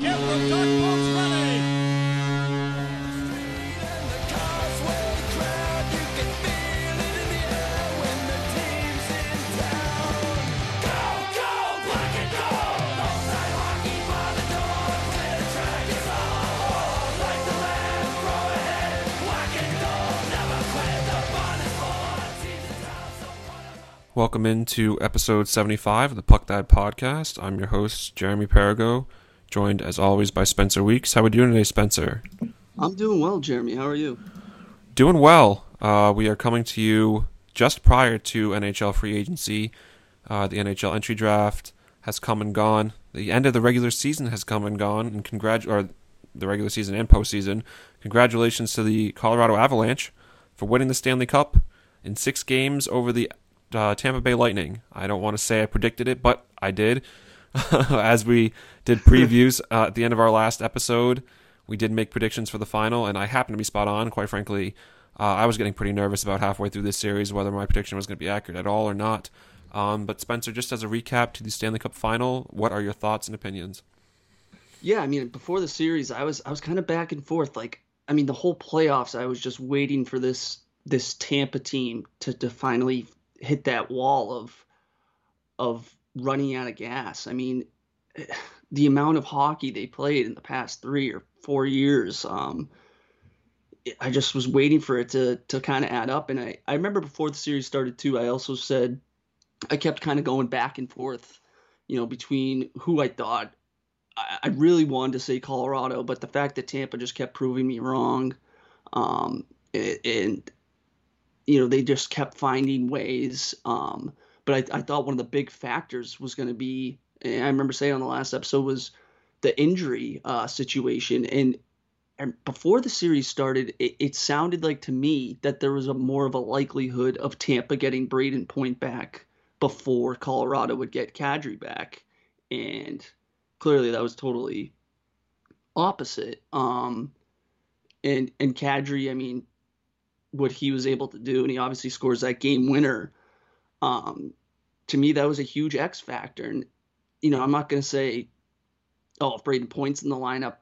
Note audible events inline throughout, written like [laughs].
Get. Welcome into episode 75 of the Puck Dad podcast. I'm your host, Jeremy Perigo, joined as always by Spencer Weeks. How are you doing today, Spencer? I'm doing well, Jeremy. How are you? Doing well. Uh, we are coming to you just prior to NHL free agency. Uh, the NHL entry draft has come and gone. The end of the regular season has come and gone, and congrat- or the regular season and postseason. Congratulations to the Colorado Avalanche for winning the Stanley Cup in six games over the uh, Tampa Bay Lightning. I don't want to say I predicted it, but I did. [laughs] As we did previews uh, at the end of our last episode, we did make predictions for the final, and I happened to be spot on. Quite frankly, uh, I was getting pretty nervous about halfway through this series whether my prediction was going to be accurate at all or not. Um, but Spencer, just as a recap to the Stanley Cup final, what are your thoughts and opinions? Yeah, I mean, before the series, I was I was kind of back and forth. Like, I mean, the whole playoffs, I was just waiting for this this Tampa team to to finally hit that wall of of running out of gas. I mean, [sighs] the amount of hockey they played in the past three or four years. Um, I just was waiting for it to to kind of add up. And I, I remember before the series started too, I also said I kept kind of going back and forth, you know, between who I thought I, I really wanted to say Colorado, but the fact that Tampa just kept proving me wrong, um, and, and you know they just kept finding ways. Um, but I, I thought one of the big factors was going to be, I remember saying on the last episode was the injury uh, situation. And, and before the series started, it, it sounded like to me that there was a more of a likelihood of Tampa getting Brayden Point back before Colorado would get Kadri back, and clearly that was totally opposite. Um, and and Kadri, I mean, what he was able to do, and he obviously scores that game winner. Um, to me, that was a huge X factor. And you know, I'm not going to say, oh, if Brayden Point's in the lineup,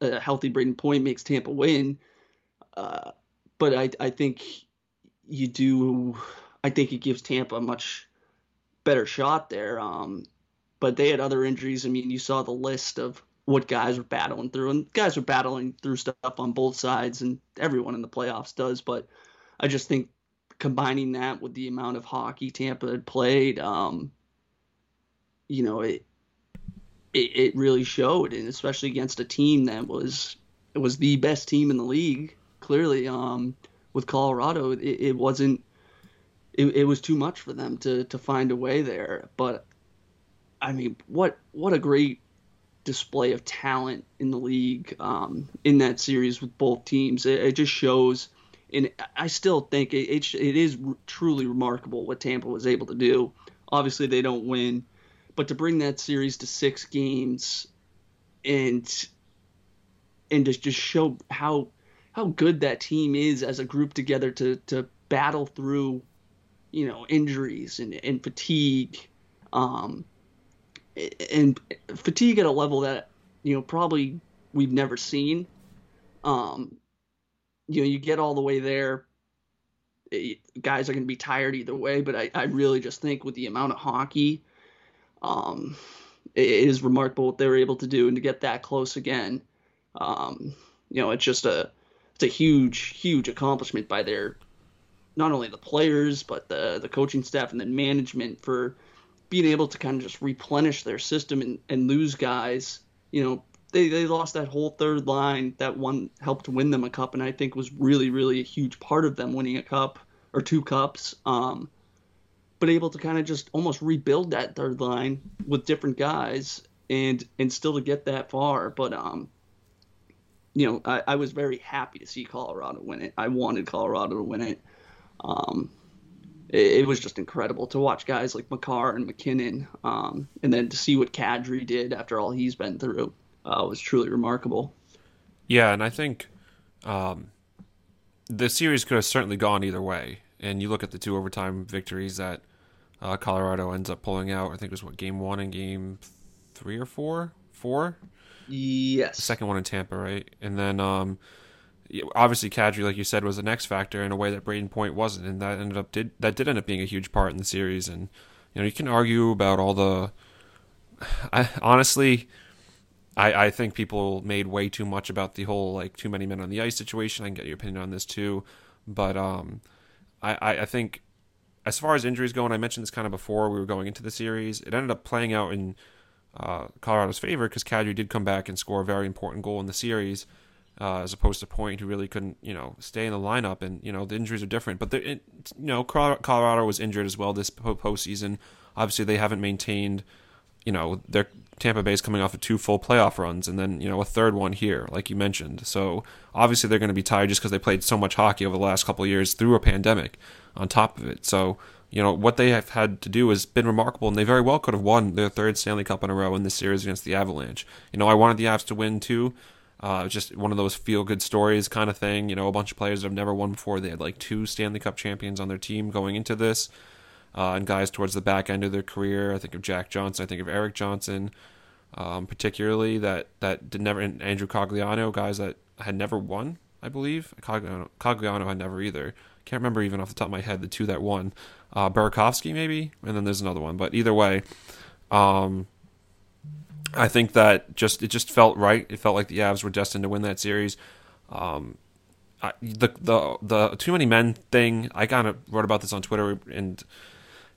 a healthy Brayden Point makes Tampa win. Uh, but I, I think you do. I think it gives Tampa a much better shot there. Um, but they had other injuries. I mean, you saw the list of what guys were battling through, and guys were battling through stuff on both sides, and everyone in the playoffs does. But I just think combining that with the amount of hockey Tampa had played, um, you know, it, it it really showed, and especially against a team that was was the best team in the league. Clearly, um, with Colorado, it, it wasn't. It, it was too much for them to to find a way there. But I mean, what what a great display of talent in the league um, in that series with both teams. It, it, just shows, and I still think it, it, it is truly remarkable what Tampa was able to do. Obviously, they don't win, but to bring that series to six games and and just just show how how good that team is as a group together to to battle through, you know, injuries and, and fatigue. Um, and fatigue at a level that you know probably we've never seen. Um, you know, you get all the way there, it, guys are going to be tired either way. But I, I really just think with the amount of hockey, um, it is remarkable what they were able to do and to get that close again. Um, you know, it's just a it's a huge huge accomplishment by their not only the players but the the coaching staff and the management for being able to kind of just replenish their system and, and lose guys. You know, they, they lost that whole third line that one helped win them a cup, and I think was really, really a huge part of them winning a cup or two cups. Um, but able to kind of just almost rebuild that third line with different guys and and still to get that far. But um, you know, I, I was very happy to see Colorado win it. I wanted Colorado to win it. Um, it, was just incredible to watch guys like Makar and MacKinnon um, and then to see what Kadri did after all he's been through uh, was truly remarkable. Yeah, and I think um, the series could have certainly gone either way. And you look at the two overtime victories that uh, Colorado ends up pulling out. I think it was what game one and game three or four, four. Yes. The second one in Tampa, right? And then um, obviously Kadri, like you said, was an X factor in a way that Brayden Point wasn't, and that ended up did that did end up being a huge part in the series. And you know, you can argue about all the. [sighs] I honestly, I I think people made way too much about the whole like too many men on the ice situation. I can get your opinion on this too, but um, I I, think as far as injuries go, and I mentioned this kind of before we were going into the series, it ended up playing out in uh, Colorado's favor because Kadri did come back and score a very important goal in the series uh, as opposed to Point, who really couldn't, you know, stay in the lineup. And you know, the injuries are different. But it, you know, Colorado was injured as well this postseason. Obviously, they haven't maintained. You know, their Tampa Bay's coming off of two full playoff runs, and then you know a third one here, like you mentioned. So obviously, they're going to be tired just because they played so much hockey over the last couple years through a pandemic. On top of it, so you know what they have had to do has been remarkable, and they very well could have won their third Stanley Cup in a row in this series against the Avalanche. You know, I wanted the Avs to win too, uh, just one of those feel good stories kind of thing. You know, a bunch of players that have never won before. They had like two Stanley Cup champions on their team going into this, uh, and guys towards the back end of their career. I think of Jack Johnson. I think of Erik Johnson, um, particularly that that did never. And Andrew Cogliano, guys that had never won. I believe Cogliano, Cogliano had never either. Can't remember even off the top of my head the two that won. Uh, Burakovsky maybe, and then there's another one. But either way, um, I think that just it just felt right. It felt like the Avs were destined to win that series. Um, I, the the the too many men thing. I kind of wrote about this on Twitter, and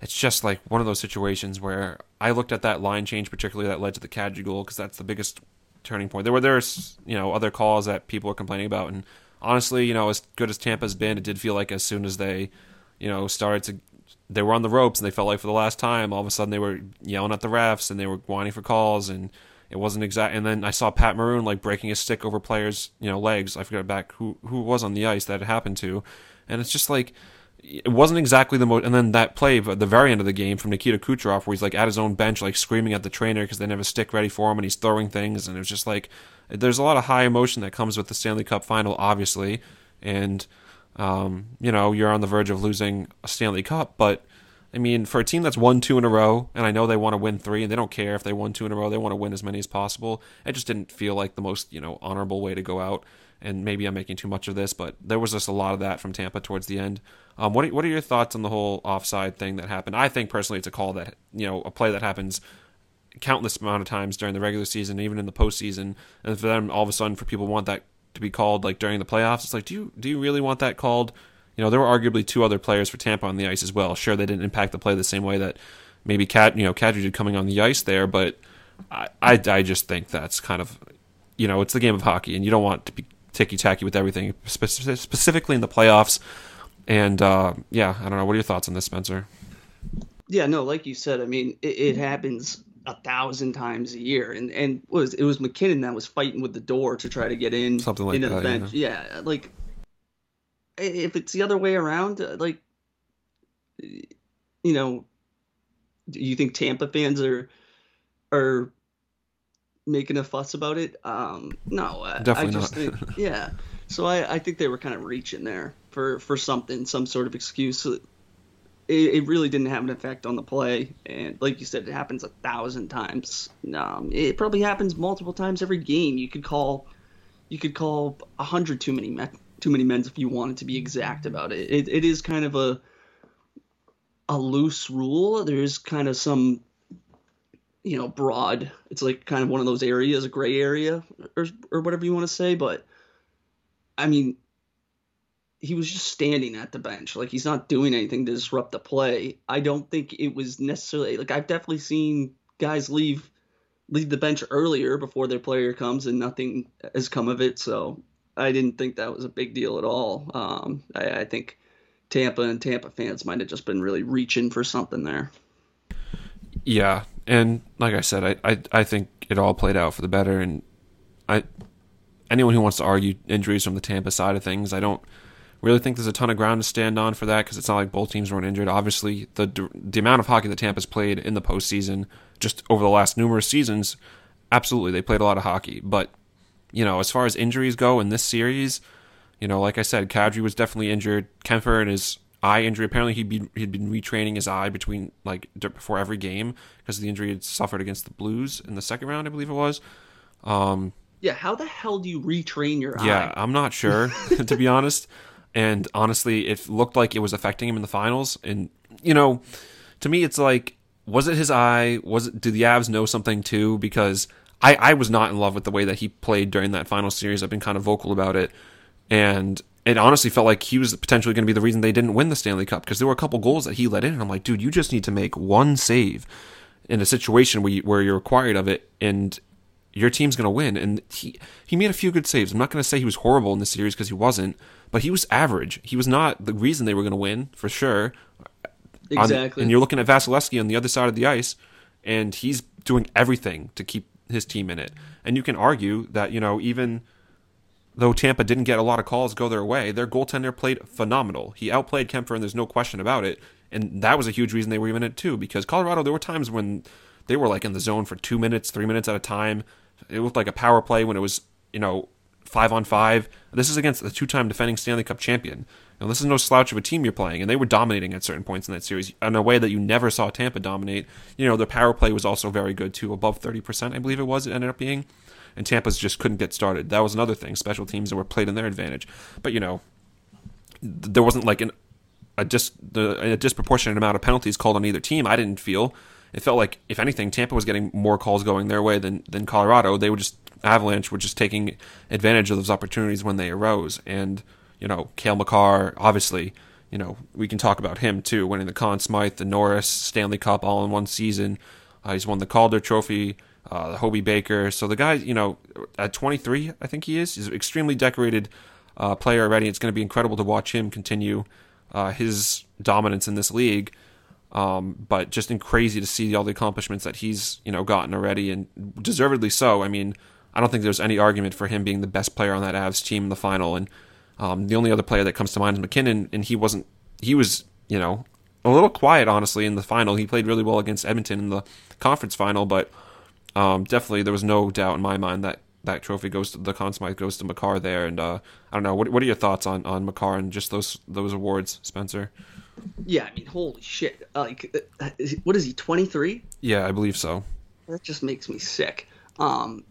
it's just like one of those situations where I looked at that line change, particularly that led to the Kadri goal, because that's the biggest turning point. There were there's you know other calls that people are complaining about, and honestly, you know, as good as Tampa's been, it did feel like as soon as they, you know, started to they were on the ropes and they felt like for the last time, all of a sudden they were yelling at the refs and they were whining for calls and it wasn't exact. And then I saw Pat Maroon like breaking his stick over players' you know legs. I forgot back who who was on the ice that it happened to, and it's just like it wasn't exactly the most. And then that play at the very end of the game from Nikita Kucherov, where he's like at his own bench, like screaming at the trainer because they never stick ready for him, and he's throwing things, and it was just like there's a lot of high emotion that comes with the Stanley Cup final, obviously, and um, you know, you're on the verge of losing a Stanley Cup, but I mean, for a team that's won two in a row, and I know they want to win three, and they don't care if they won two in a row, they want to win as many as possible. It just didn't feel like the most, you know, honorable way to go out. And maybe I'm making too much of this, but there was just a lot of that from Tampa towards the end. Um, what are, what are your thoughts on the whole offside thing that happened? I think personally, it's a call that you know a play that happens countless amount of times during the regular season, even in the postseason, and for them all of a sudden for people want that to be called like during the playoffs. It's like, do you do you really want that called? You know, there were arguably two other players for Tampa on the ice as well. Sure, they didn't impact the play the same way that maybe Cat, you know, Kadri did coming on the ice there, but I, I, I just think that's kind of, you know, it's the game of hockey, and you don't want to be ticky tacky with everything, specifically in the playoffs. And uh, yeah, I don't know. What are your thoughts on this, Spencer? Yeah, no, like you said, I mean, it, it happens a thousand times a year, and and was it was MacKinnon that was fighting with the door to try to get in something like into that, the bench. Yeah. yeah, like if it's the other way around, uh, like you know, do you think Tampa fans are are making a fuss about it? Um, no, definitely I just not. think, [laughs] yeah. So I, I think they were kind of reaching there for for something, some sort of excuse. It, it really didn't have an effect on the play, and like you said, it happens a thousand times. Um, it probably happens multiple times every game. You could call, you could call a hundred too many too many men's if you wanted to be exact about it. It, it is kind of a a loose rule. There's kind of some you know broad. It's like kind of one of those areas, a gray area or or whatever you want to say. But I mean, he was just standing at the bench, like he's not doing anything to disrupt the play. I don't think it was necessarily like I've definitely seen guys leave leave the bench earlier before their player comes and nothing has come of it. So I didn't think that was a big deal at all. Um, I, I think Tampa and Tampa fans might have just been really reaching for something there. Yeah, and like I said, I, I I think it all played out for the better. And I anyone who wants to argue injuries from the Tampa side of things, I don't really think there's a ton of ground to stand on for that because it's not like both teams weren't injured. Obviously, the the amount of hockey that Tampa's played in the postseason, just over the last numerous seasons, absolutely they played a lot of hockey. But you know, as far as injuries go in this series, you know, like I said, Kadri was definitely injured. Kuemper and his eye injury. Apparently, he'd been he'd been retraining his eye between like before every game because of the injury he'd suffered against the Blues in the second round, I believe it was. Um, yeah, how the hell do you retrain your yeah, eye? I'm not sure [laughs] to be honest. And honestly, it looked like it was affecting him in the finals. And you know, to me, it's like, was it his eye? Was it? Do the Avs know something too? Because I, I was not in love with the way that he played during that final series. I've been kind of vocal about it, and it honestly felt like he was potentially going to be the reason they didn't win the Stanley Cup because there were a couple goals that he let in, and I'm like, dude, you just need to make one save in a situation where, you, where you're required of it, and your team's going to win. And he he made a few good saves. I'm not going to say he was horrible in the series because he wasn't, but he was average. He was not the reason they were going to win for sure. On- Exactly. and you're looking at Vasilevskiy on the other side of the ice, and he's doing everything to keep his team in it. And you can argue that you know even though Tampa didn't get a lot of calls go their way, their goaltender played phenomenal. He outplayed Kuemper, and there's no question about it. And that was a huge reason they were even in it too, because Colorado, there were times when they were like in the zone for two minutes, three minutes at a time. It looked like a power play when it was, you know, five on five. This is against the two-time defending Stanley Cup champion. This is no slouch of a team you're playing, and they were dominating at certain points in that series in a way that you never saw Tampa dominate. You know, their power play was also very good too, above thirty percent, I believe it was. It ended up being, and Tampa's just couldn't get started. That was another thing. Special teams that were played in their advantage, but you know, there wasn't like an a dis a disproportionate amount of penalties called on either team. I didn't feel. It felt like, if anything, Tampa was getting more calls going their way than than Colorado. They were just Avalanche were just taking advantage of those opportunities when they arose. And you know, Cale Makar, obviously, you know, we can talk about him too, winning the Conn Smythe, the Norris Stanley Cup all in one season. Uh, he's won the Calder Trophy, uh, the Hobey Baker. So the guy, you know, at 23, I think he is. He's an extremely decorated uh, player already. It's going to be incredible to watch him continue uh, his dominance in this league. Um, but just crazy to see all the accomplishments that he's you know gotten already, and deservedly so. I mean, I don't think there's any argument for him being the best player on that Avs team in the final. And um, the only other player that comes to mind is MacKinnon, and he wasn't. He was you know a little quiet honestly in the final. He played really well against Edmonton in the conference final, but um, definitely there was no doubt in my mind that that trophy goes to the Conn Smythe goes to Makar there. And uh, I don't know what what are your thoughts on on Makar and just those those awards, Spencer? yeah, I mean, holy shit! Like, uh, what is he? Twenty three? Yeah, I believe so. That just makes me sick. Um,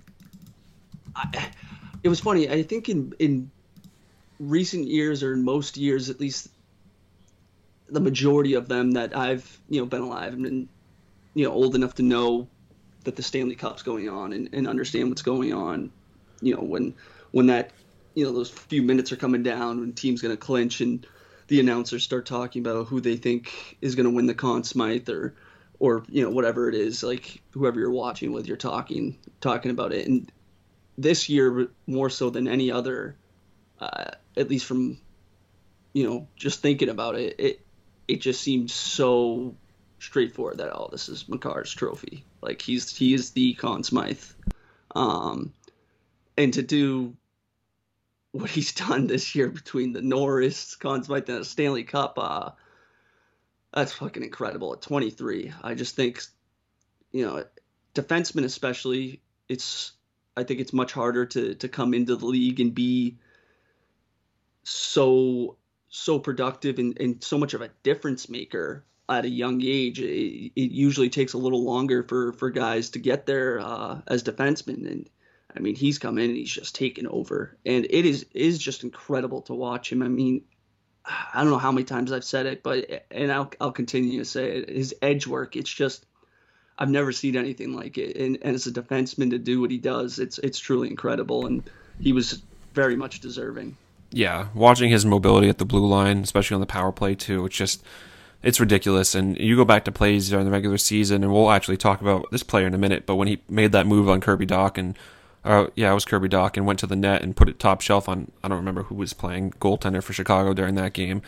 I, it was funny. I think in in recent years, or in most years, at least, the majority of them that I've you know been alive and been you know old enough to know that the Stanley Cup's going on and, and understand what's going on. You know when when that you know those few minutes are coming down when team's going to clinch and the announcers start talking about who they think is going to win the Conn Smythe or or you know whatever it is like whoever you're watching with you're talking talking about it and this year more so than any other uh, at least from you know just thinking about it it it just seemed so straightforward that oh this is Makar's trophy like he's he is the Conn Smythe um and to do what he's [laughs] done this year between the Norris Conn Smythe and the Stanley Cup uh that's fucking incredible at 23. I just think, you know, defensemen especially, it's I think it's much harder to to come into the league and be so so productive and, and so much of a difference maker at a young age. It, it usually takes a little longer for for guys to get there uh, as defensemen and. I mean, he's come in and he's just taken over, and it is is just incredible to watch him. I mean, I don't know how many times I've said it, but and I'll I'll continue to say it. His edge work, it's just I've never seen anything like it. And, and as a defenseman to do what he does, it's it's truly incredible. And he was very much deserving. Yeah, watching his mobility at the blue line, especially on the power play too, it's just it's ridiculous. And you go back to plays during the regular season, and we'll actually talk about this player in a minute. But when he made that move on Kirby Dach and uh, yeah, it was Kirby Dach and went to the net and put it top shelf on. I don't remember who was playing goaltender for Chicago during that game,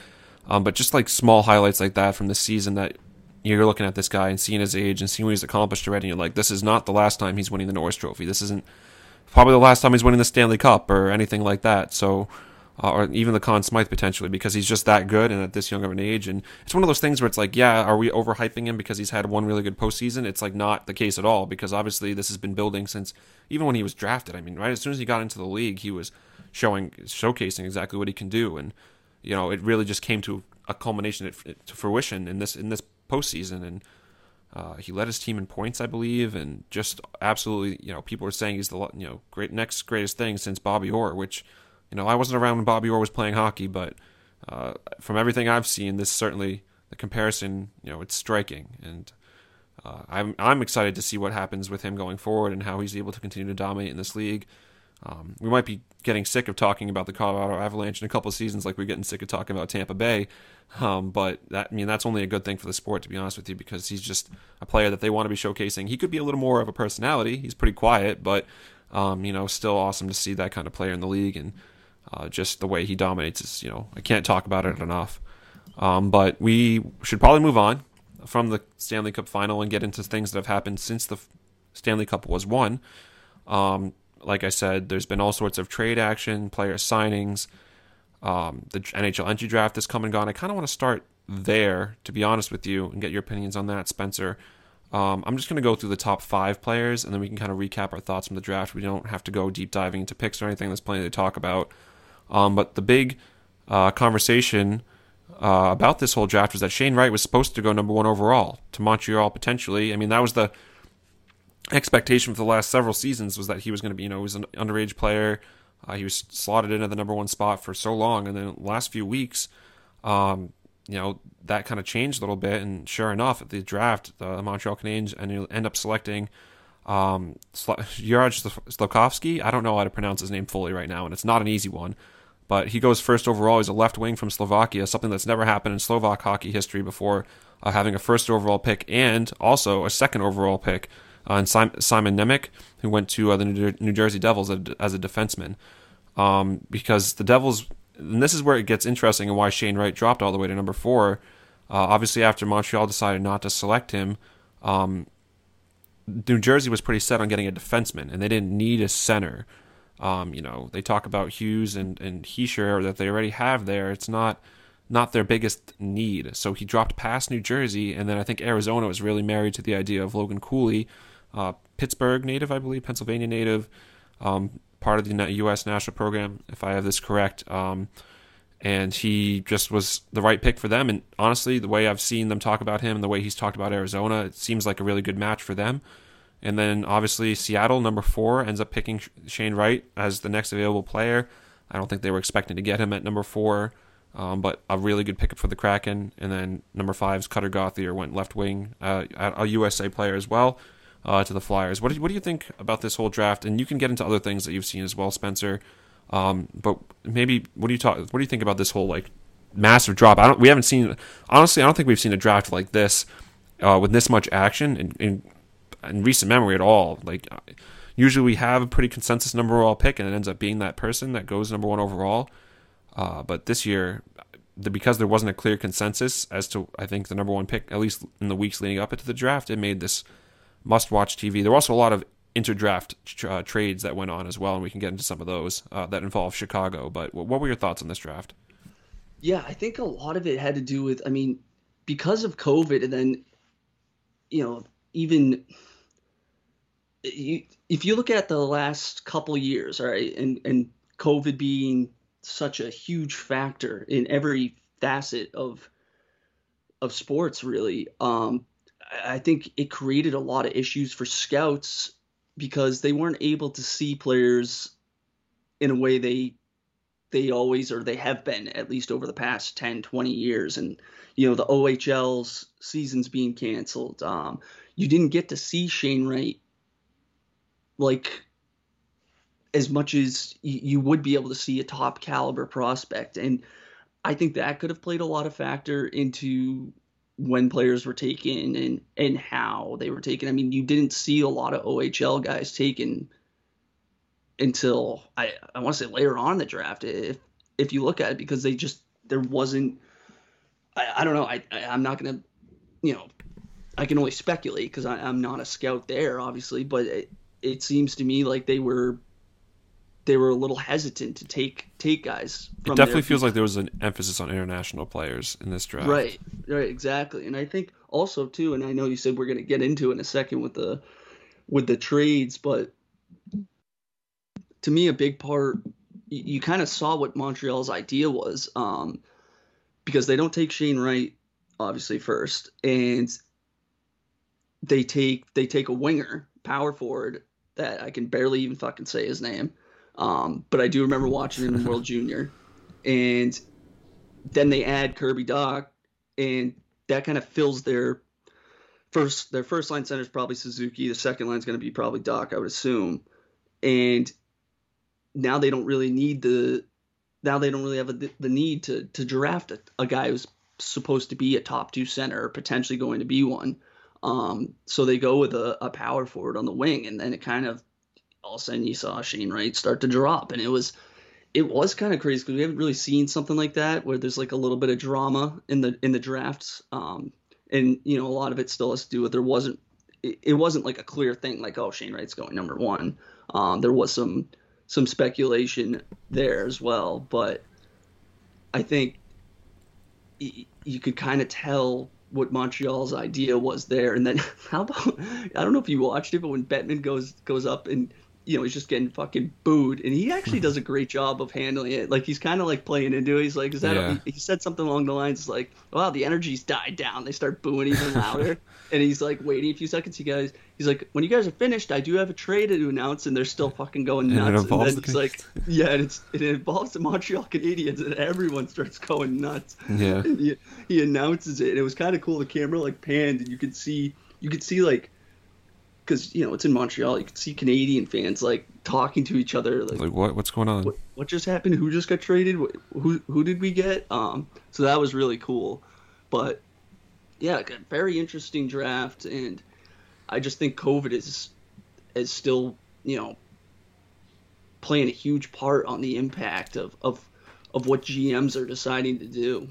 um, but just like small highlights like that from the season that you're looking at this guy and seeing his age and seeing what he's accomplished already. And you're like, this is not the last time he's winning the Norris Trophy. This isn't probably the last time he's winning the Stanley Cup or anything like that. So. Uh, or even the Conn Smythe potentially because he's just that good and at this young of an age. And it's one of those things where it's like, yeah, are we overhyping him because he's had one really good postseason? It's like not the case at all because obviously this has been building since even when he was drafted. I mean, right as soon as he got into the league, he was showing, showcasing exactly what he can do, and you know, it really just came to a culmination to fruition in this in this postseason. And Uh, he led his team in points, I believe, and just absolutely, you know, people are saying he's the you know great next greatest thing since Bobby Orr, which, you know, I wasn't around when Bobby Orr was playing hockey, but uh, from everything I've seen, this certainly the comparison, you know, it's striking, and uh, I'm I'm excited to see what happens with him going forward and how he's able to continue to dominate in this league. Um, we might be getting sick of talking about the Colorado Avalanche in a couple of seasons, like we're getting sick of talking about Tampa Bay. Um, but that, I mean, that's only a good thing for the sport, to be honest with you, because he's just a player that they want to be showcasing. He could be a little more of a personality. He's pretty quiet, but um, you know, still awesome to see that kind of player in the league, and uh, just the way he dominates is, you know, I can't talk about it enough. Um, but we should probably move on from the Stanley Cup final and get into things that have happened since the Stanley Cup was won. Um, like I said, there's been all sorts of trade action, player signings. Um, the NHL entry draft has come and gone. I kind of want to start there, to be honest with you, and get your opinions on that, Spencer. Um, I'm just going to go through the top five players, and then we can kind of recap our thoughts from the draft. We don't have to go deep diving into picks or anything. There's plenty to talk about. Um, but the big uh, conversation uh, about this whole draft was that Shane Wright was supposed to go number one overall to Montreal potentially. I mean, that was the expectation for the last several seasons was that he was going to be, you know, he was an underage player. Uh, he was slotted into the number one spot for so long, and then the last few weeks, um, you know, that kind of changed a little bit. And sure enough, at the draft, the Montreal Canadiens end up selecting um, Juraj Slafkovsky. I don't know how to pronounce his name fully right now, and it's not an easy one. But he goes first overall. He's a left wing from Slovakia, something that's never happened in Slovak hockey history before, uh, having a first overall pick and also a second overall pick uh, and Simon Nemec, who went to uh, the New Jersey Devils as a defenseman. Um, because the Devils, and this is where it gets interesting and why Shane Wright dropped all the way to number four. Uh, obviously, after Montreal decided not to select him, um, New Jersey was pretty set on getting a defenseman, and they didn't need a center. Um, you know, they talk about Hughes and and Hischier that they already have there. It's not not their biggest need. So he dropped past New Jersey, and then I think Arizona was really married to the idea of Logan Cooley, uh, Pittsburgh native, I believe, Pennsylvania native, um, part of the U.S. national program, if I have this correct. Um, and he just was the right pick for them. And honestly, the way I've seen them talk about him and the way he's talked about Arizona, it seems like a really good match for them. And then obviously Seattle, number four, ends up picking Shane Wright as the next available player. I don't think they were expecting to get him at number four, um, but a really good pickup for the Kraken. And then number five is Cutter Gauthier went left wing, uh, a USA player as well uh, to the Flyers. What do, you, what do you think about this whole draft? And you can get into other things that you've seen as well, Spencer. Um, but maybe what do you talk? What do you think about this whole like massive drop? I don't. We haven't seen. Honestly, I don't think we've seen a draft like this uh, with this much action in, in, in recent memory at all. Like usually we have a pretty consensus number overall pick, and it ends up being that person that goes number one overall. Uh, but this year, because there wasn't a clear consensus as to I think the number one pick, at least in the weeks leading up into the draft, it made this must watch TV. There were also a lot of interdraft uh, trades that went on as well, and we can get into some of those uh, that involve Chicago. But what were your thoughts on this draft? Yeah, I think a lot of it had to do with, I mean, because of COVID, and then, you know, even you, if you look at the last couple years, right, and and COVID being such a huge factor in every facet of of sports, really. Um, I think it created a lot of issues for scouts because they weren't able to see players in a way they they always or they have been at least over the past 10 20 years and you know the ohl's seasons being canceled um, you didn't get to see shane wright like as much as you would be able to see a top caliber prospect and i think that could have played a lot of factor into when players were taken and and how they were taken. I mean, you didn't see a lot of OHL guys taken until I I want to say later on the draft if if you look at it because they just there wasn't I, I don't know I, I am not gonna you know I can only speculate because I'm not a scout there obviously but it, it seems to me like they were they were a little hesitant to take take guys. it definitely feels like there was an emphasis on international players in this draft. Right, right, exactly. And I think also too, and I know you said we're going to get into in a second with the with the trades, but to me, a big part you, you kind of saw what Montreal's idea was, um, because they don't take Shane Wright obviously first, and they take they take a winger, power forward that I can barely even fucking say his name. Um, but I do remember watching him in World [laughs] Junior, and then they add Kirby Dach, and that kind of fills their first their first line center is probably Suzuki. The second line is going to be probably Dach, I would assume. And now they don't really need the now they don't really have a, the need to to draft a, a, guy who's supposed to be a top two center or potentially going to be one. Um, so they go with a, a power forward on the wing, and then it kind of all of a sudden you saw Shane Wright start to drop, and it was it was kind of crazy because we haven't really seen something like that where there's like a little bit of drama in the in the drafts. Um, and you know a lot of it still has to do with there wasn't it, it wasn't like a clear thing like oh Shane Wright's going number one. Um, there was some some speculation there as well, but I think you could kind of tell what Montreal's idea was there. And then [laughs] how about I don't know if you watched it, but when Bettman goes goes up and you know, he's just getting fucking booed, and he actually [laughs] does a great job of handling it. Like he's kind of like playing into it. He's like, "Is that?" Yeah. A, he said something along the lines like, "Wow, the energy's died down." They start booing even louder, [laughs] and he's like waiting a few seconds. He guys, he's like, "When you guys are finished, I do have a trade to announce," and they're still fucking going nuts. And, and then it's like, [laughs] yeah, and it's it involves the Montreal Canadiens, and everyone starts going nuts. Yeah, and he, he announces it, and it was kind of cool. The camera like panned, and you could see you could see like because you know it's in Montreal. You can see Canadian fans like talking to each other, like, like what what's going on? What, what, just happened? Who just got traded? Who who did we get? Um, so that was really cool. But yeah, very interesting draft, and I just think COVID is is still you know playing a huge part on the impact of of of what GMs are deciding to do.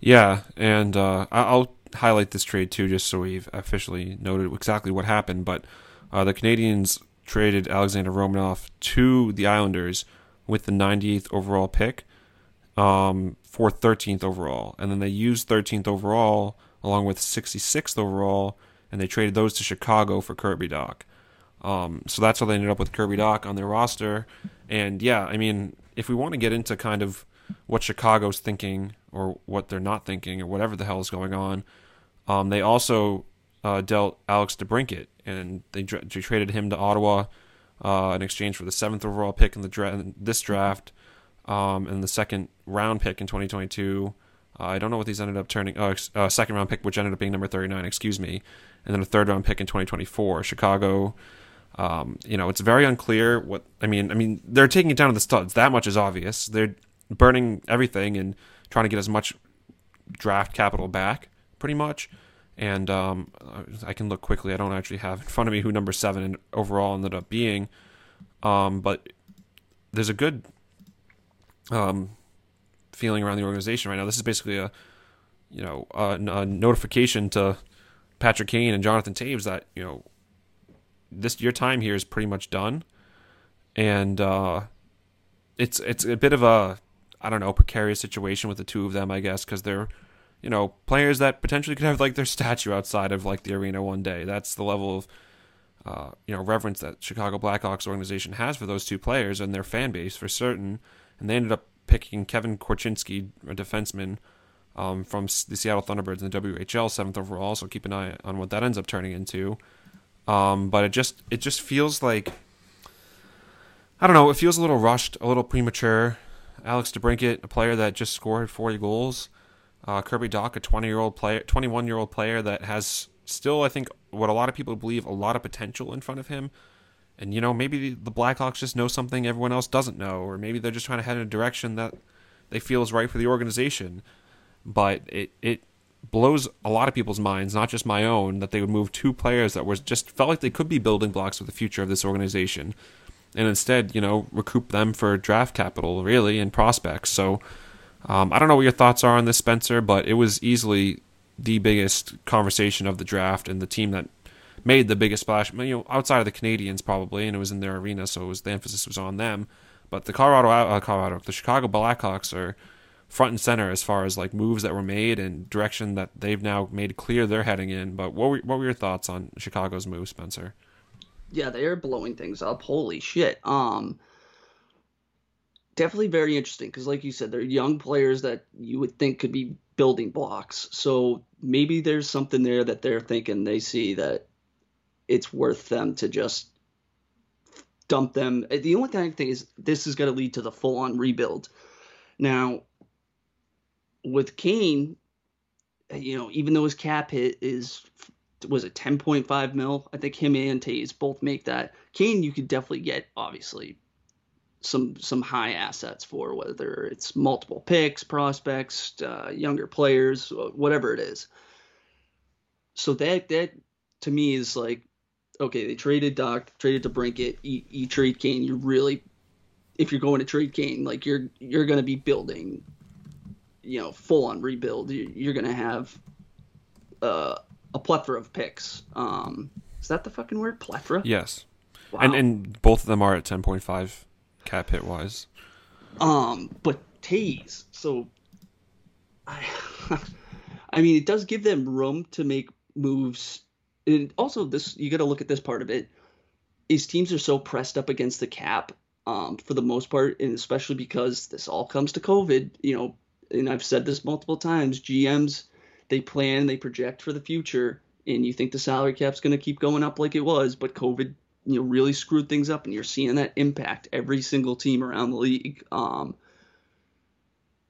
Yeah, and uh, I'll highlight this trade too, just so we've officially noted exactly what happened. But uh, the Canadiens traded Alexander Romanov to the Islanders with the 98th overall pick um, for 13th overall, and then they used 13th overall along with 66th overall, and they traded those to Chicago for Kirby Dach. Um, so that's how they ended up with Kirby Dach on their roster. And yeah, I mean, if we want to get into kind of what Chicago's thinking or what they're not thinking or whatever the hell is going on, um, they also uh, dealt Alex DeBrincat, and they, they traded him to Ottawa uh, in exchange for the seventh overall pick in the dra- this draft um, and the second round pick in 2022. Uh, I don't know what these ended up turning. Uh, uh, second round pick, which ended up being number 39, excuse me, and then a third round pick in 2024. Chicago. Um, you know, it's very unclear what I mean. I mean, they're taking it down to the studs. That much is obvious. They're burning everything and trying to get as much draft capital back pretty much. And um, I can look quickly. I don't actually have in front of me who number seven and overall ended up being. Um, but there's a good um, feeling around the organization right now. This is basically a you know a, a notification to Patrick Kane and Jonathan Toews that you know this your time here is pretty much done, and uh, it's it's a bit of a I don't know precarious situation with the two of them, I guess, because they're you know, players that potentially could have like their [laughs] statue outside of like the arena one day. That's the level of uh, you know reverence that Chicago Blackhawks organization has for those two players and their fan base for certain. And they ended up picking Kevin Korchinski, a defenseman um, from the Seattle Thunderbirds in the WHL, seventh overall. So keep an eye on what that ends up turning into. Um, but it just it just feels like I don't know. It feels a little rushed, a little premature. Alex DeBrincat, a player that just scored 40 goals, uh, Kirby Dach, a 20 year old player, 21 year old player that has still, I think, what a lot of people believe, a lot of potential in front of him. And you know, maybe the Blackhawks just know something everyone else doesn't know, or maybe they're just trying to head in a direction that they feel is right for the organization. But it it blows a lot of people's minds, not just my own, that they would move two players that was just felt like they could be building blocks for the future of this organization, and instead, you know, recoup them for draft capital, really, and prospects. So um, I don't know what your thoughts are on this, Spencer, but it was easily the biggest conversation of the draft and the team that made the biggest splash. You know, outside of the Canadiens probably, and it was in their arena, so was, the emphasis was on them. But the Colorado, uh, Colorado, the Chicago Blackhawks are front and center as far as like moves that were made and direction that they've now made clear they're heading in. But what were, what were your thoughts on Chicago's move, Spencer? Yeah, they are blowing things up. Holy shit. Um, definitely very interesting because, like you said, they're young players that you would think could be building blocks. So maybe there's something there that they're thinking they see that it's worth them to just dump them. The only thing I think is this is going to lead to the full on rebuild. Now, with Kane, you know, even though his cap hit is was it 10.5 mil? I think him and Toews both make that. Kane, you could definitely get obviously some some high assets for whether it's multiple picks, prospects, uh, younger players, whatever it is. So that that to me is like okay, they traded Dach, traded to DeBrincat, you, you trade Kane, you really if you're going to trade Kane, like you're you're going to be building you know, full on rebuild. You're going to have uh, a plethora of picks. Um, is that the fucking word? Plethora? Yes. Wow. And and both of them are at 10.5 cap hit wise. Um, but Toews, so I, [laughs] I mean, it does give them room to make moves. And also, this you got to look at this part of it. Is teams are so pressed up against the cap, um, for the most part, and especially because this all comes to COVID. You know, and I've said this multiple times. GMs they plan, they project for the future, and you think the salary cap's going to keep going up like it was, but COVID you know really screwed things up, and you're seeing that impact every single team around the league. Um,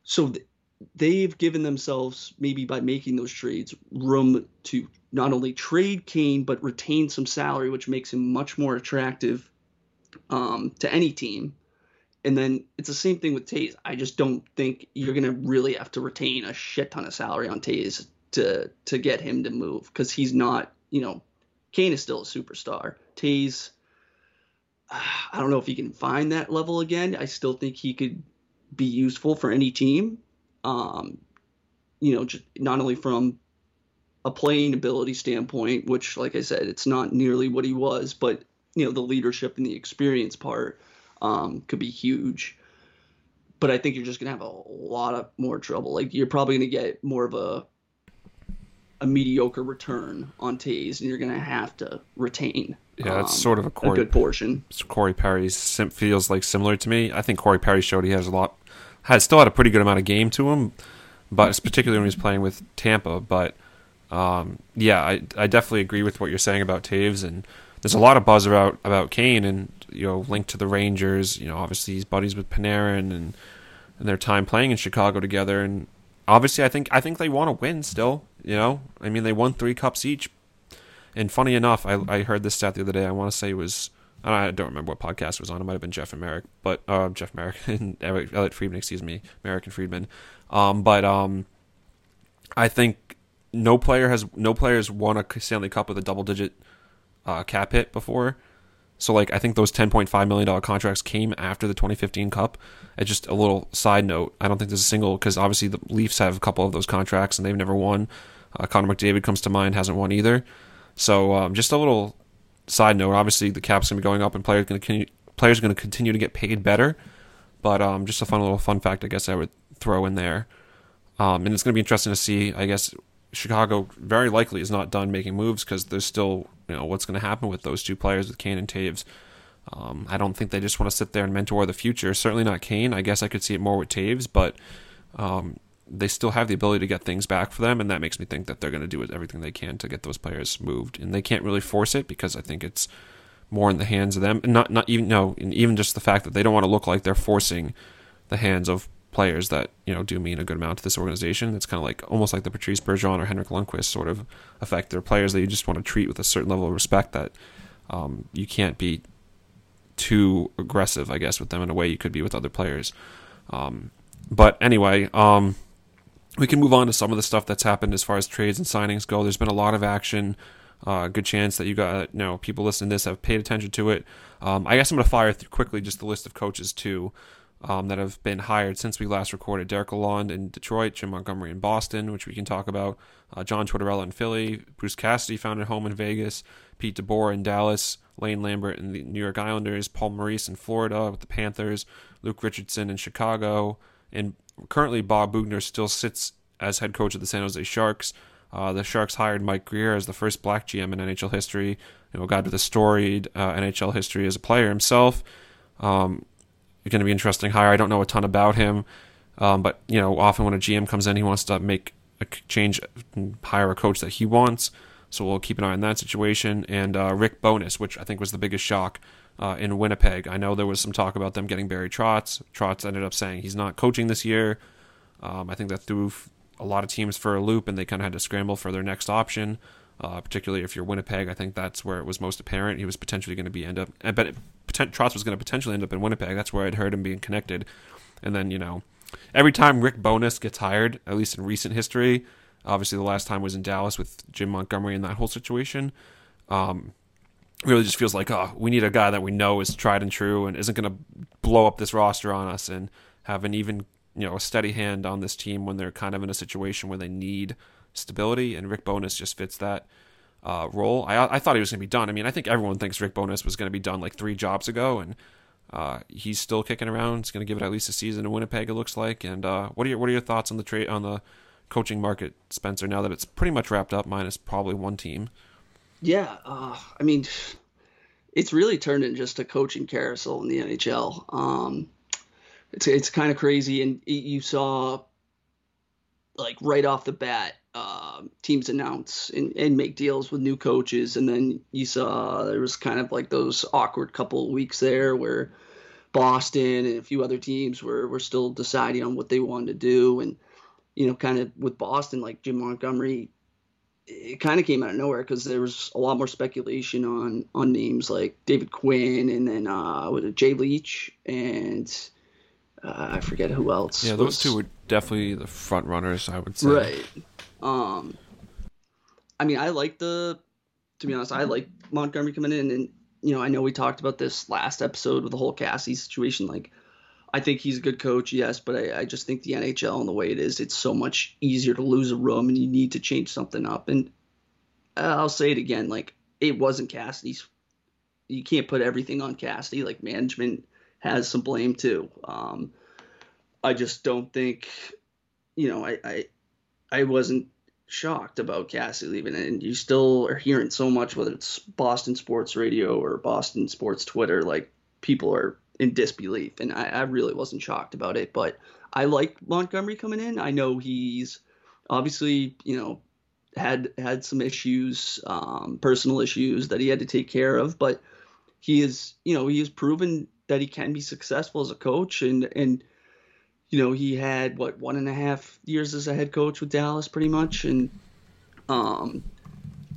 so th- they've given themselves maybe by making those trades room to not only trade Kane but retain some salary, which makes him much more attractive um, to any team. And then it's the same thing with Toews. I just don't think you're gonna really have to retain a shit ton of salary on Toews to to get him to move because he's not, you know, Kane is still a superstar. Toews, I don't know if he can find that level again. I still think he could be useful for any team. Um, you know, just not only from a playing ability standpoint, which, like I said, it's not nearly what he was, but you know, the leadership and the experience part um, could be huge. But I think you're just gonna have a lot of more trouble. Like you're probably gonna get more of a a mediocre return on Toews, and you're gonna have to retain. Yeah, it's um, sort of a, Corey, a good portion. Corey Perry feels like similar to me. I think Corey Perry showed he has a lot, has still had a pretty good amount of game to him, but it's particularly when he's playing with Tampa. But um, yeah, I I definitely agree with what you're saying about Toews, and there's a lot of buzz about about Kane, and you know, linked to the Rangers. You know, obviously he's buddies with Panarin and and their time playing in Chicago together. And obviously, I think I think they want to win still. You know, I mean, they won three cups each. And funny enough, I I heard this stat the other day. I want to say it was I don't remember what podcast it was on. It might have been Jeff and Marek, but uh, Jeff Marek [laughs] and Elliotte Friedman, excuse me, Marek and Friedman. Um, but um, I think no player has no player has won a Stanley Cup with a double digit uh, cap hit before. So like I think those 10.5 million dollar contracts came after the 2015 Cup. It's just a little side note. I don't think there's a single because obviously the Leafs have a couple of those contracts and they've never won. Uh, Connor McDavid comes to mind, hasn't won either. So um, just a little side note. Obviously the cap's gonna be going up and players to players to continue to get paid better. But um, just a fun little fun fact, I guess I would throw in there. Um, and it's to be interesting to see. I guess Chicago very likely is not done making moves because there's still you know what's going to happen with those two players with Kane and Toews. Um, I don't think they just want to sit there and mentor the future. Certainly not Kane. I guess I could see it more with Toews, but um, they still have the ability to get things back for them, and that makes me think that they're going to do everything they can to get those players moved. And they can't really force it because I think it's more in the hands of them, and not not even no, even just the fact that they don't want to look like they're forcing the hands of players that you know do mean a good amount to this organization. It's kind of like almost like the Patrice Bergeron or Henrik Lundqvist sort of effect. They're players that you just want to treat with a certain level of respect that um, you can't be too aggressive, I guess, with them in a way you could be with other players. Um, but anyway, um, we can move on to some of the stuff that's happened as far as trades and signings go. There's been a lot of action. Uh, good chance that you got, you know, people listening to this have paid attention to it. Um, I guess I'm going to fire through quickly just the list of coaches too um, that have been hired since we last recorded. Derek Lalonde in Detroit, Jim Montgomery in Boston, which we can talk about. Uh, John Tortorella in Philly, Bruce Cassidy found a home in Vegas, Pete DeBoer in Dallas, Lane Lambert in the New York Islanders, Paul Maurice in Florida with the Panthers, Luke Richardson in Chicago, and currently Bob Boughner still sits as head coach of the San Jose Sharks. Uh, the Sharks hired Mike Grier as the first black GM in NHL history. You know, guy with a storied uh, NHL history as a player himself. Um, going to be interesting hire. I don't know a ton about him. Um, but you know, often when a GM comes in, he wants to make a change, hire a coach that he wants. So we'll keep an eye on that situation. And uh, Rick Bowness, which I think was the biggest shock uh, in Winnipeg. I know there was some talk about them getting Barry Trotz. Trotz ended up saying he's not coaching this year. Um, I think that threw a lot of teams for a loop, and they kind of had to scramble for their next option. Uh, particularly if you're Winnipeg, I think that's where it was most apparent. He was potentially going to be end up, but it, Trotz was going to potentially end up in Winnipeg. That's where I'd heard him being connected. And then you know, every time Rick Bowness gets hired, at least in recent history, obviously the last time was in Dallas with Jim Montgomery and that whole situation. Um, really just feels like, oh, we need a guy that we know is tried and true and isn't going to blow up this roster on us and have an even, you know, a steady hand on this team when they're kind of in a situation where they need stability. And Rick Bowness just fits that uh, role. I, I thought he was going to be done. I mean, I think everyone thinks Rick Bowness was going to be done like three jobs ago, and uh, he's still kicking around. He's going to give it at least a season in Winnipeg. It looks like. And uh, what are your what are your thoughts on the trade on the coaching market, Spencer? Now that it's pretty much wrapped up, minus probably one team. Yeah, uh, I mean, it's really turned into just a coaching carousel in the NHL. Um, it's it's kind of crazy, and you saw like right off the bat, uh, teams announce and, and make deals with new coaches, and then you saw there was kind of like those awkward couple of weeks there where Boston and a few other teams were were still deciding on what they wanted to do, and you know, kind of with Boston, like Jim Montgomery it kind of came out of nowhere because there was a lot more speculation on on names like David Quinn and then uh, with it Jay Leach and uh, I forget who else. Yeah, those was, two were definitely the front runners. I would say. Right. Um, I mean, I like the. To be honest, I like Montgomery coming in, and you know, I know we talked about this last episode with the whole Cassie situation. Like, I think he's a good coach, yes, but I, I, just think the NHL and the way it is, it's so much easier to lose a room and you need to change something up. And I'll say it again, like it wasn't Cassidy's. You can't put everything on Cassidy. Like management has some blame too. Um, I just don't think, you know, I, I, I wasn't shocked about Cassie leaving, and you still are hearing so much, whether it's Boston Sports Radio or Boston Sports Twitter, like people are in disbelief, and I, I really wasn't shocked about it. But I like Montgomery coming in. I know he's obviously, you know, had had some issues, um, personal issues that he had to take care of, but he is, you know, he has proven that he can be successful as a coach, and and you know, he had what one and a half years as a head coach with Dallas, pretty much, and um,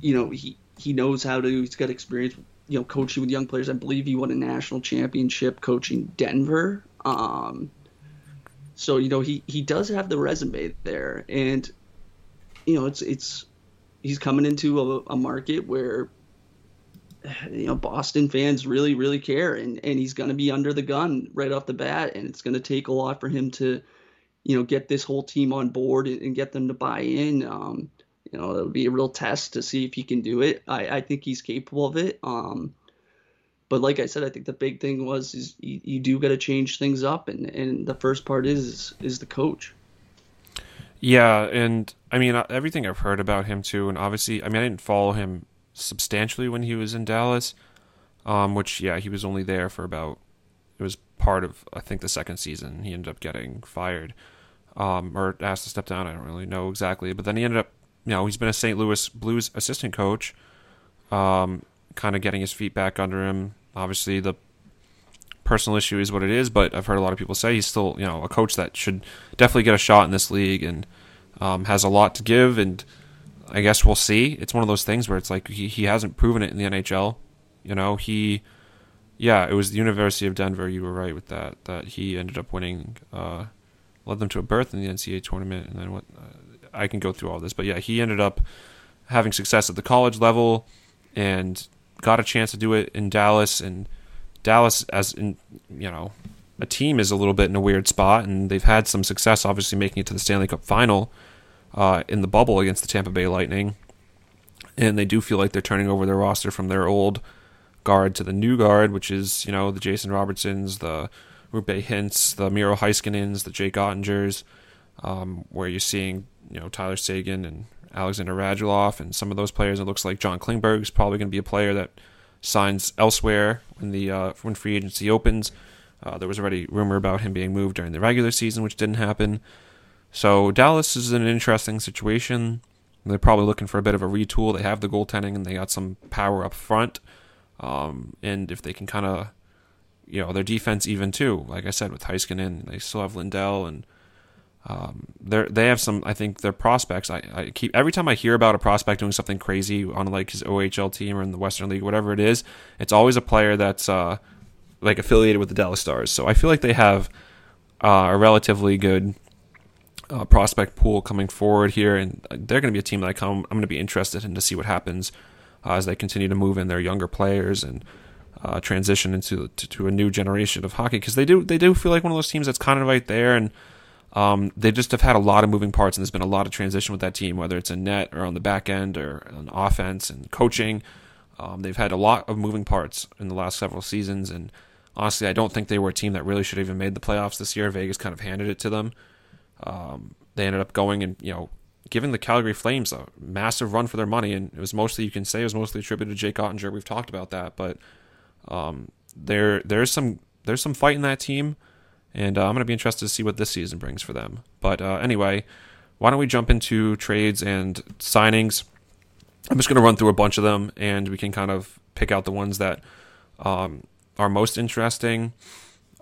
you know, he he knows how to. He's got experience you know, coaching with young players. I believe he won a national championship coaching Denver. Um, so you know he he does have the resume there, and you know it's it's he's coming into a, a market where you know Boston fans really really care, and and he's going to be under the gun right off the bat, and it's going to take a lot for him to you know get this whole team on board and, and get them to buy in. Um, you know, it'll be a real test to see if he can do it. I, I think he's capable of it. Um, but like I said, I think the big thing was is you, you do got to change things up, and and the first part is is the coach. Yeah, and I mean uh, everything I've heard about him too, and obviously, I mean I didn't follow him substantially when he was in Dallas, um, which yeah he was only there for about it was part of I think the second season. He ended up getting fired um, or asked to step down. I don't really know exactly, but then he ended up you know, he's been a St. Louis Blues assistant coach, um, kind of getting his feet back under him. Obviously, the personal issue is what it is, but I've heard a lot of people say he's still, you know, a coach that should definitely get a shot in this league and um, has a lot to give. And I guess we'll see. It's one of those things where it's like he, he hasn't proven it in the NHL. You know, he, yeah, it was the University of Denver. You were right with that. That he ended up winning, uh, led them to a berth in the NCAA tournament, and then what? Uh, I can go through all this, but yeah, he ended up having success at the college level and got a chance to do it in Dallas. And Dallas, as in you know, a team is a little bit in a weird spot, and they've had some success, obviously making it to the Stanley Cup final uh, in the bubble against the Tampa Bay Lightning. And they do feel like they're turning over their roster from their old guard to the new guard, which is you know the Jason Robertsons, the Roope Hintz, the Miro Heiskanens, the Jake Oettingers, um, where you're seeing you know Tyler Seguin and Alexander Radulov and some of those players. It looks like John Klingberg is probably going to be a player that signs elsewhere when the uh, when free agency opens. Uh, there was already rumor about him being moved during the regular season, which didn't happen. So Dallas is an interesting situation. They're probably looking for a bit of a retool. They have the goaltending and they got some power up front. Um, and if they can kind of, you know, their defense even too. Like I said, with Heiskanen, they still have Lindell and um, they they have some. I think their prospects. I, I keep every time I hear about a prospect doing something crazy on like his OHL team or in the Western League, whatever it is, it's always a player that's uh, like affiliated with the Dallas Stars. So I feel like they have uh, a relatively good uh, prospect pool coming forward here, and they're going to be a team that I come, I'm going to be interested in to see what happens uh, as they continue to move in their younger players and uh, transition into to, to, a new generation of hockey because they do they do feel like one of those teams that's kind of right there and. Um, they just have had a lot of moving parts, and there's been a lot of transition with that team, whether it's in net or on the back end or on offense and coaching. Um, they've had a lot of moving parts in the last several seasons, and honestly, I don't think they were a team that really should have even made the playoffs this year. Vegas kind of handed it to them. Um, they ended up going and you know giving the Calgary Flames a massive run for their money, and it was mostly you can say it was mostly attributed to Jake Oettinger. We've talked about that, but um, there there's some there's some fight in that team, and uh, I'm going to be interested to see what this season brings for them. But uh, anyway, why don't we jump into trades and signings? I'm just going to run through a bunch of them, and we can kind of pick out the ones that um, are most interesting.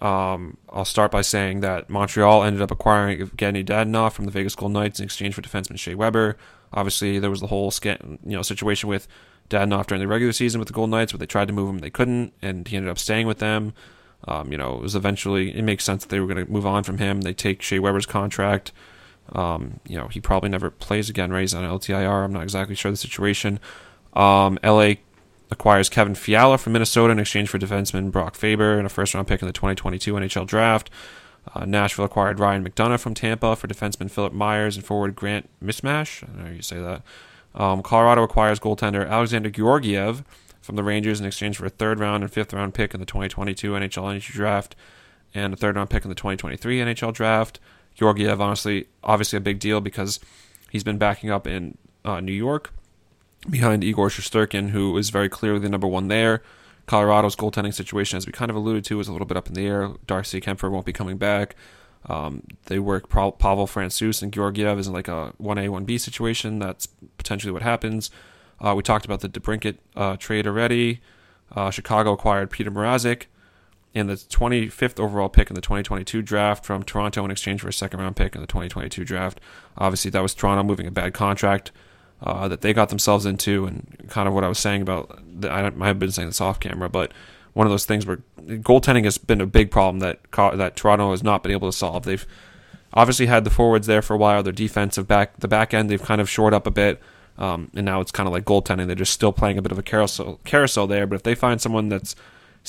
Um, I'll start by saying that Montreal ended up acquiring Evgeny Dadonov from the Vegas Golden Knights in exchange for defenseman Shea Weber. Obviously, there was the whole you know situation with Dadonov during the regular season with the Golden Knights, where they tried to move him, they couldn't, and he ended up staying with them. Um, you know, it was eventually it makes sense that they were going to move on from him. They take Shea Weber's contract. Um, you know, he probably never plays again. Raised on LTIR. I'm not exactly sure the situation. Um, LA acquires Kevin Fiala from Minnesota in exchange for defenseman Brock Faber and a first round pick in the 2022 NHL draft. Uh, Nashville acquired Ryan McDonagh from Tampa for defenseman Philippe Myers and forward Grant Mismash. I know you say that. Um, Colorado acquires goaltender Alexander Georgiev from the Rangers in exchange for a third round and fifth round pick in the 2022 NHL draft and a third round pick in the 2023 NHL draft. Georgiev, honestly, obviously a big deal because he's been backing up in uh, New York behind Igor Shesterkin, who is very clearly the number one there. Colorado's goaltending situation, as we kind of alluded to, is a little bit up in the air. Darcy Kuemper won't be coming back. Um, they work Pavel Francouz and Georgiev is in like a 1A, 1B situation. That's potentially what happens. Uh, we talked about the DeBrincat uh, trade already. Uh, Chicago acquired Petr Mrazek and the 25th overall pick in the 2022 draft from Toronto in exchange for a second round pick in the 2022 draft. Obviously, that was Toronto moving a bad contract uh, that they got themselves into, and kind of what I was saying about. The, I might have been saying this off camera, but one of those things where goaltending has been a big problem that that Toronto has not been able to solve. They've obviously had the forwards there for a while. Their defensive back, the back end, they've kind of shored up a bit. Um, and now it's kind of like goaltending. They're just still playing a bit of a carousel, carousel there. But if they find someone that's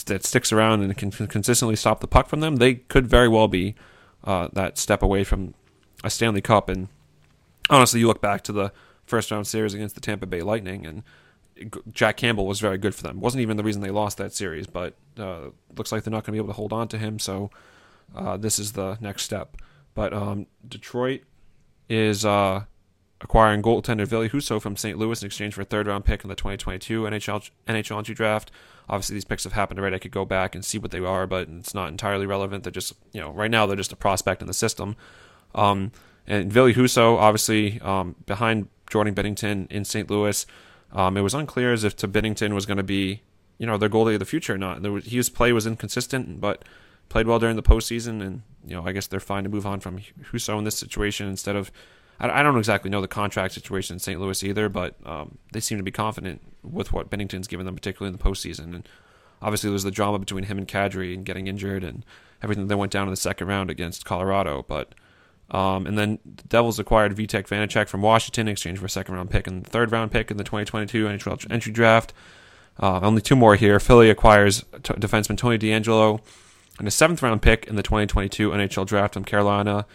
that sticks around and can consistently stop the puck from them, they could very well be uh, that step away from a Stanley Cup. And honestly, you look back to the first round series against the Tampa Bay Lightning, and Jack Campbell was very good for them. wasn't even the reason they lost that series, but uh, looks like they're not going to be able to hold on to him. So uh, this is the next step. But um, Detroit is uh, acquiring goaltender Ville Husso from St. Louis in exchange for a third round pick in the 2022 NHL NHL entry draft. Obviously, these picks have happened already. I could go back and see what they are, but it's not entirely relevant. They're just you know right now they're just a prospect in the system. Um, and Ville Husso, obviously um, behind Jordan Binnington in St. Louis. Um, it was unclear as if to Binnington was going to be, you know, their goalie of the future or not. Was, his play was inconsistent, but played well during the postseason, and you know, I guess they're fine to move on from Husso in this situation instead of. I, I don't exactly know the contract situation in St. Louis either, but um, they seem to be confident with what Binnington's given them, particularly in the postseason. And obviously, there was the drama between him and Kadri and getting injured and everything that went down in the second round against Colorado, but. Um, and then the Devils acquired Vitek Vanacek from Washington in exchange for a second round pick and third round pick in the 2022 NHL entry draft. Uh, only two more here. Philly acquires t- defenseman Tony DeAngelo and a seventh round pick in the 2022 NHL draft from Carolina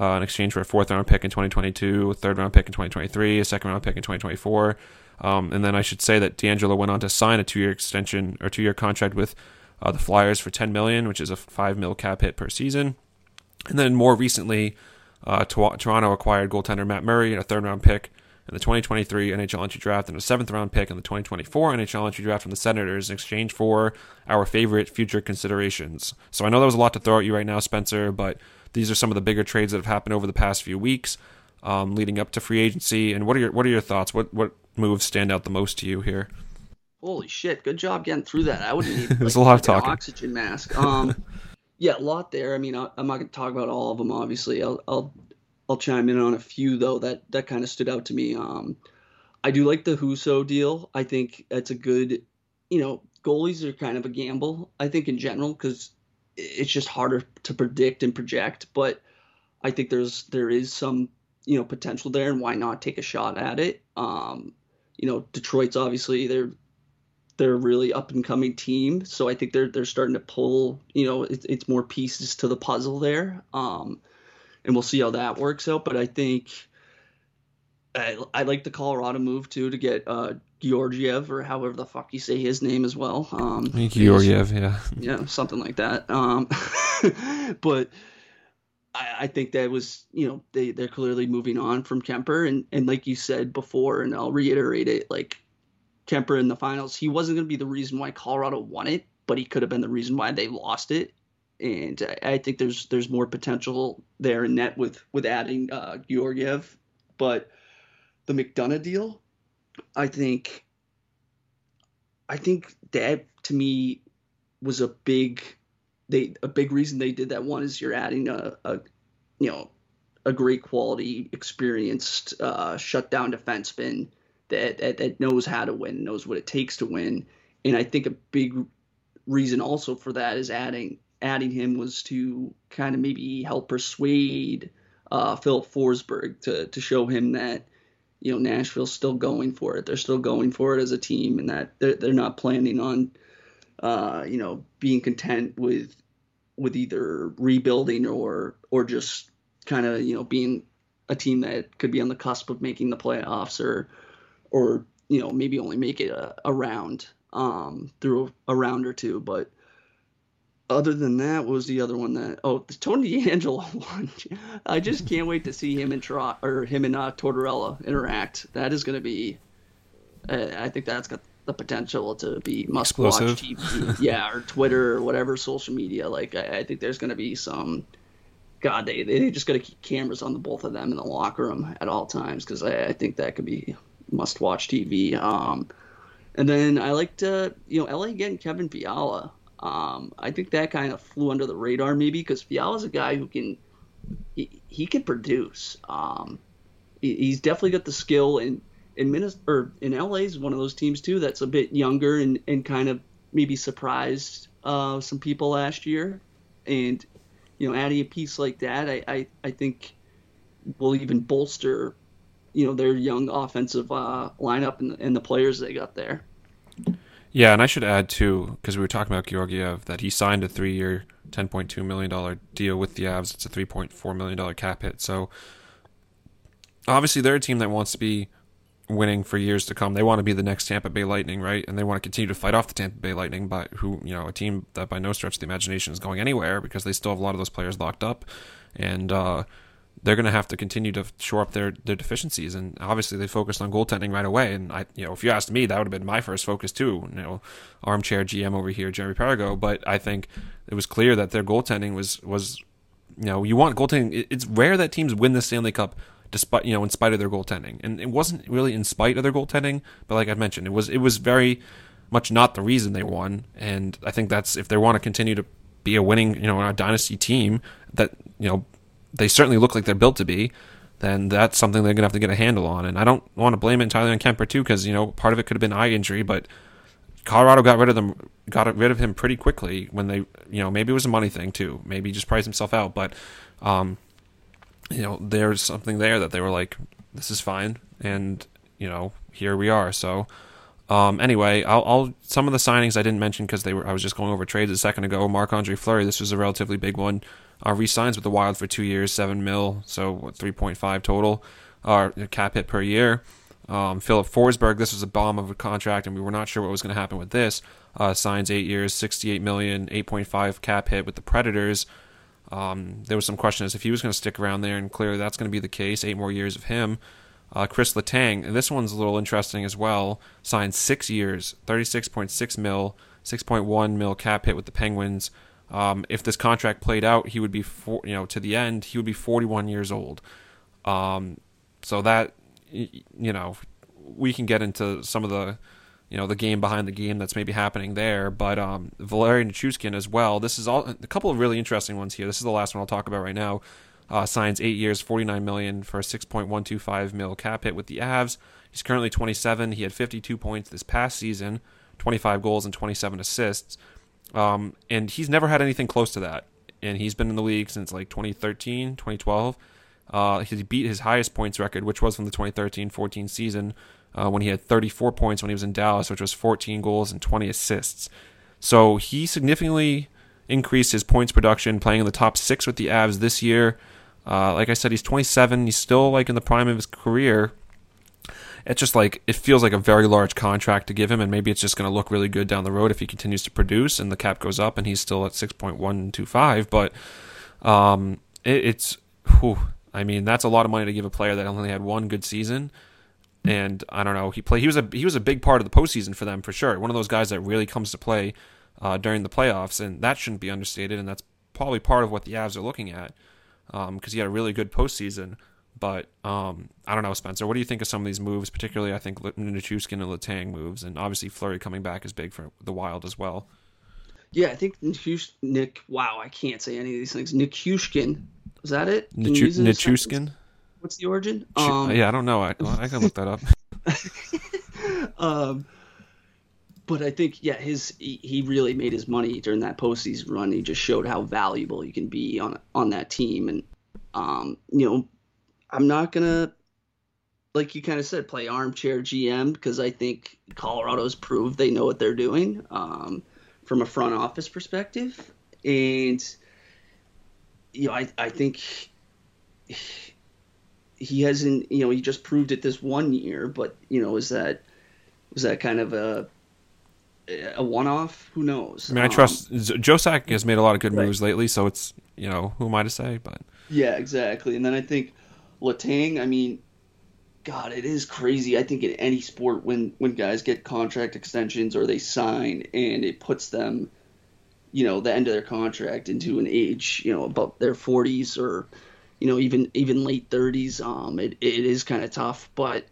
uh, in exchange for a fourth round pick in 2022, a third round pick in 2023, a second round pick in 2024. Um, and then I should say that DeAngelo went on to sign a two year extension or two year contract with uh, the Flyers for 10 million, which is a five mil cap hit per season. And then more recently, uh, Toronto acquired goaltender Matt Murray and a third round pick in the 2023 NHL entry draft and a seventh round pick in the 2024 NHL entry draft from the Senators in exchange for our favorite future considerations. So I know that was a lot to throw at you right now, Spencer, but these are some of the bigger trades that have happened over the past few weeks, um, leading up to free agency. And what are your what are your thoughts? What what moves stand out the most to you here? Holy shit! Good job getting through that. I would [laughs] need There's a lot of like, talking. oxygen mask. Um, [laughs] yeah, a lot there. I mean, I, I'm not gonna talk about all of them. Obviously, I'll I'll I'll chime in on a few though that that kind of stood out to me. Um, I do like the Husso deal. I think that's a good, you know, goalies are kind of a gamble. I think in general because it's just harder to predict and project. But I think there's there is some you know potential there, and why not take a shot at it? Um, you know, Detroit's obviously they're they're a really up and coming team, so I think they're they're starting to pull. You know, it's it's more pieces to the puzzle there. Um, and we'll see how that works out. But I think I, I like the Colorado move too to get uh, Georgiev or however the fuck you say his name as well. Um, Georgiev, yeah, yeah, something like that. Um, [laughs] but I, I think that was you know they they're clearly moving on from Kuemper and and like you said before, and I'll reiterate it, like Kuemper in the finals, he wasn't going to be the reason why Colorado won it, but he could have been the reason why they lost it and I, I think there's there's more potential there in net with with adding uh, Georgiev, but the McDonagh deal, I think, I think that to me was a big they a big reason they did that. One is you're adding a, a you know a great quality, experienced uh, shutdown defenseman that, that that knows how to win, knows what it takes to win, and I think a big reason also for that is adding adding him was to kind of maybe help persuade uh, Filip Forsberg to to show him that you know Nashville's still going for it. They're still going for it as a team, and that they're, they're not planning on uh, you know being content with with either rebuilding or or just kind of you know being a team that could be on the cusp of making the playoffs or or you know maybe only make it a, a round um, through a round or two, but other than that, was the other one that? Oh, the Tony [laughs] DeAngelo one. [laughs] I just can't wait to see him and Tro- or him and uh, Tortorella interact. That is going to be. Uh, I think that's got the potential to be must watch TV. yeah, or Twitter or whatever social media. Like I, I think there's going to be some. God, they they just got to keep cameras on the both of them in the locker room at all times because I, I think that could be must watch TV. Um, and then I liked uh, you know LA getting Kevin Fiala. Um, I think that kind of flew under the radar maybe because Fiala's a guy who can he, he can produce. Um, he, he's definitely got the skill and in Minnesota or in LA is one of those teams too that's a bit younger and, and kind of maybe surprised uh, some people last year. And you know, adding a piece like that, I, I, I think will even bolster you know their young offensive uh, lineup and, and the players they got there. Yeah, and I should add too, because we were talking about Georgiev, that he signed a three-year, ten point two million dollar deal with the Avs. It's a three point four million dollar cap hit. So obviously, they're a team that wants to be winning for years to come. They want to be the next Tampa Bay Lightning, right? And they want to continue to fight off the Tampa Bay Lightning, but who you know, a team that by no stretch of the imagination is going anywhere because they still have a lot of those players locked up, and uh, they're going to have to continue to shore up their, their deficiencies. And obviously, they focused on goaltending right away. And I, you know, if you asked me, that would have been my first focus too. You know, armchair GM over here, Jeremy Perigo. But I think it was clear that their goaltending was was, you know, you want goaltending. It's rare that teams win the Stanley Cup despite you know in spite of their goaltending. And it wasn't really in spite of their goaltending, but like I mentioned, it was it was very much not the reason they won. And I think that's if they want to continue to be a winning, you know, a dynasty team that you know they certainly look like they're built to be, then that's something they're gonna have to get a handle on. And I don't want to blame it entirely on Kuemper too, because you know part of it could have been eye injury, but Colorado got rid of them, got rid of him pretty quickly when they, you know, maybe it was a money thing too. Maybe he just priced himself out, but, um, you know, there's something there that they were like, this is fine, and you know, here we are. So, um, anyway, I'll, I'll, some of the signings I didn't mention because they were I was just going over trades a second ago. Marc Andre Fleury, this was a relatively big one. Uh, re-signs with the Wild for two years, seven mil, so three point five total, uh, cap hit per year. Um, Filip Forsberg, this was a bomb of a contract, and we were not sure what was going to happen with this. Uh, signs eight years, sixty-eight million, eight point five cap hit with the Predators. Um, there was some question as if he was going to stick around there, and clearly that's going to be the case. Eight more years of him. Uh, Chris Letang, and this one's a little interesting as well. Signed six years, thirty-six point six mil, six point one mil cap hit with the Penguins. Um, if this contract played out, he would be, four, you know, to the end, he would be forty-one years old. Um, so that, you know, we can get into some of the, you know, the game behind the game that's maybe happening there. But um, Valeri Nichushkin as well. This is all a couple of really interesting ones here. This is the last one I'll talk about right now uh, signs eight years, 49 million for a 6.125 mil cap hit with the Avs. He's currently 27. He had 52 points this past season, 25 goals and 27 assists. Um, and he's never had anything close to that. And he's been in the league since like 2013, 2012. Uh, he beat his highest points record, which was from the 2013-14 season, uh, when he had 34 points when he was in Dallas, which was 14 goals and 20 assists. So he significantly increased his points production, playing in the top six with the Avs this year. Uh, like I said, he's 27. He's still like in the prime of his career. It's just like it feels like a very large contract to give him, and maybe it's just going to look really good down the road if he continues to produce and the cap goes up and he's still at 6.125. But um, it, it's, whew, I mean, that's a lot of money to give a player that only had one good season. And I don't know, he played. He was a he was a big part of the postseason for them for sure. One of those guys that really comes to play uh, during the playoffs, and that shouldn't be understated. And that's probably part of what the Avs are looking at because um, he had a really good postseason. But um, I don't know, Spencer. What do you think of some of these moves? Particularly, I think Nichushkin and Letang moves, and obviously Fleury coming back is big for the Wild as well. Yeah, I think Nick. Wow, I can't say any of these things. Nichushkin, is that it? Nichushkin. What's the origin? Um, yeah, I don't know. I, I can look that up. [laughs] [laughs] um, but I think yeah, his he, he really made his money during that postseason run. He just showed how valuable he can be on on that team, and um, you know, I'm not gonna like you kind of said play armchair GM because I think Colorado's proved they know what they're doing um, from a front office perspective, and you know I I think he hasn't you know he just proved it this one year, but you know is that was that kind of a a one-off. Who knows? I mean, I trust um, Joe Sakic has made a lot of good right. moves lately, so it's you know who am I to say? But yeah, exactly. And then I think Letang. I mean, God, it is crazy. I think in any sport, when when guys get contract extensions or they sign, and it puts them, you know, the end of their contract into an age, you know, about their 40s or, you know, even even late 30s. Um, it it is kind of tough, but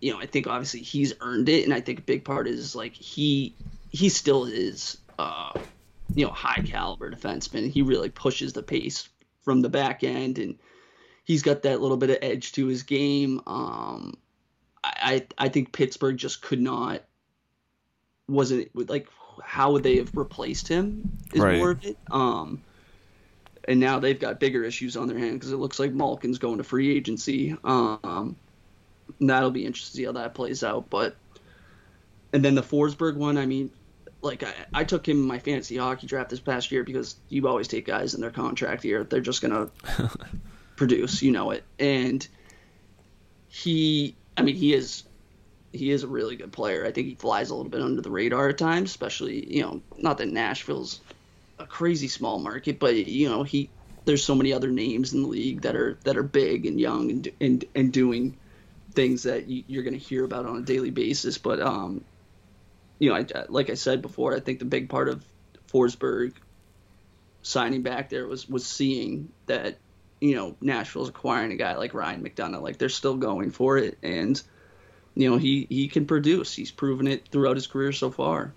you know, I think obviously he's earned it, and I think a big part is like he he still is uh, you know high caliber defenseman. He really pushes the pace from the back end, and he's got that little bit of edge to his game. Um, I I think Pittsburgh just could not wasn't like how would they have replaced him is right. more of it. Um, and now they've got bigger issues on their hand because it looks like Malkin's going to free agency. Um, that'll be interesting to see how that plays out. But and then the Forsberg one, I mean, like I, I took him in my fantasy hockey draft this past year because you always take guys in their contract year. They're just gonna [laughs] produce, you know it. And he I mean he is he is a really good player. I think he flies a little bit under the radar at times, especially, you know, not that Nashville's a crazy small market, but you know, he there's so many other names in the league that are that are big and young and and, and doing things that you, are going to hear about on a daily basis. But um, you know, I, like I said before, I think the big part of Forsberg signing back there was was seeing that you know Nashville's acquiring a guy like Ryan McDonagh, like they're still going for it, and you know he he can produce. He's proven it throughout his career so far.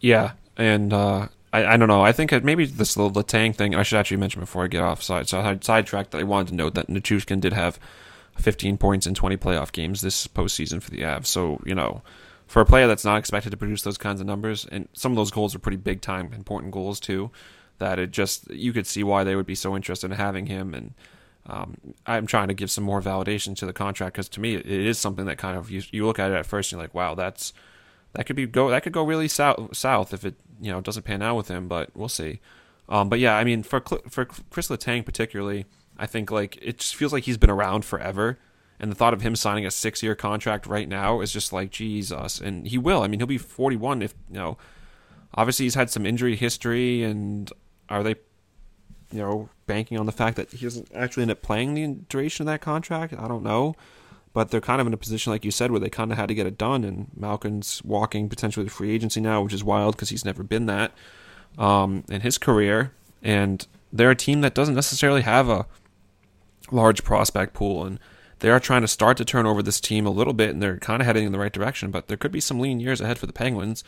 Yeah, and uh, I, I don't know. I think maybe this little Letang thing. I should actually mention before I get off side. So I sidetracked that I wanted to note that Nichushkin did have 15 points in 20 playoff games this postseason for the Avs. So, you know, for a player that's not expected to produce those kinds of numbers, and some of those goals are pretty big time, important goals too, that it just, you could see why they would be so interested in having him. And um, I'm trying to give some more validation to the contract because to me, it is something that kind of, you, you look at it at first and you're like, wow, that's, that could be go, that could go really south, south if it, you know, doesn't pan out with him, but we'll see. Um, but yeah, I mean, for, for Chris Letang particularly, I think like it just feels like he's been around forever. And the thought of him signing a six year contract right now is just like Jesus. And he will. I mean, he'll be 41 if, you know, obviously he's had some injury history. And are they, you know, banking on the fact that he doesn't actually end up playing the duration of that contract? I don't know. but they're kind of in a position, like you said, where they kind of had to get it done. And Malkin's walking potentially free agency now, which is wild because he's never been that um, in his career. And they're a team that doesn't necessarily have a large prospect pool, and they are trying to start to turn over this team a little bit, and they're kind of heading in the right direction. But there could be some lean years ahead for the Penguins,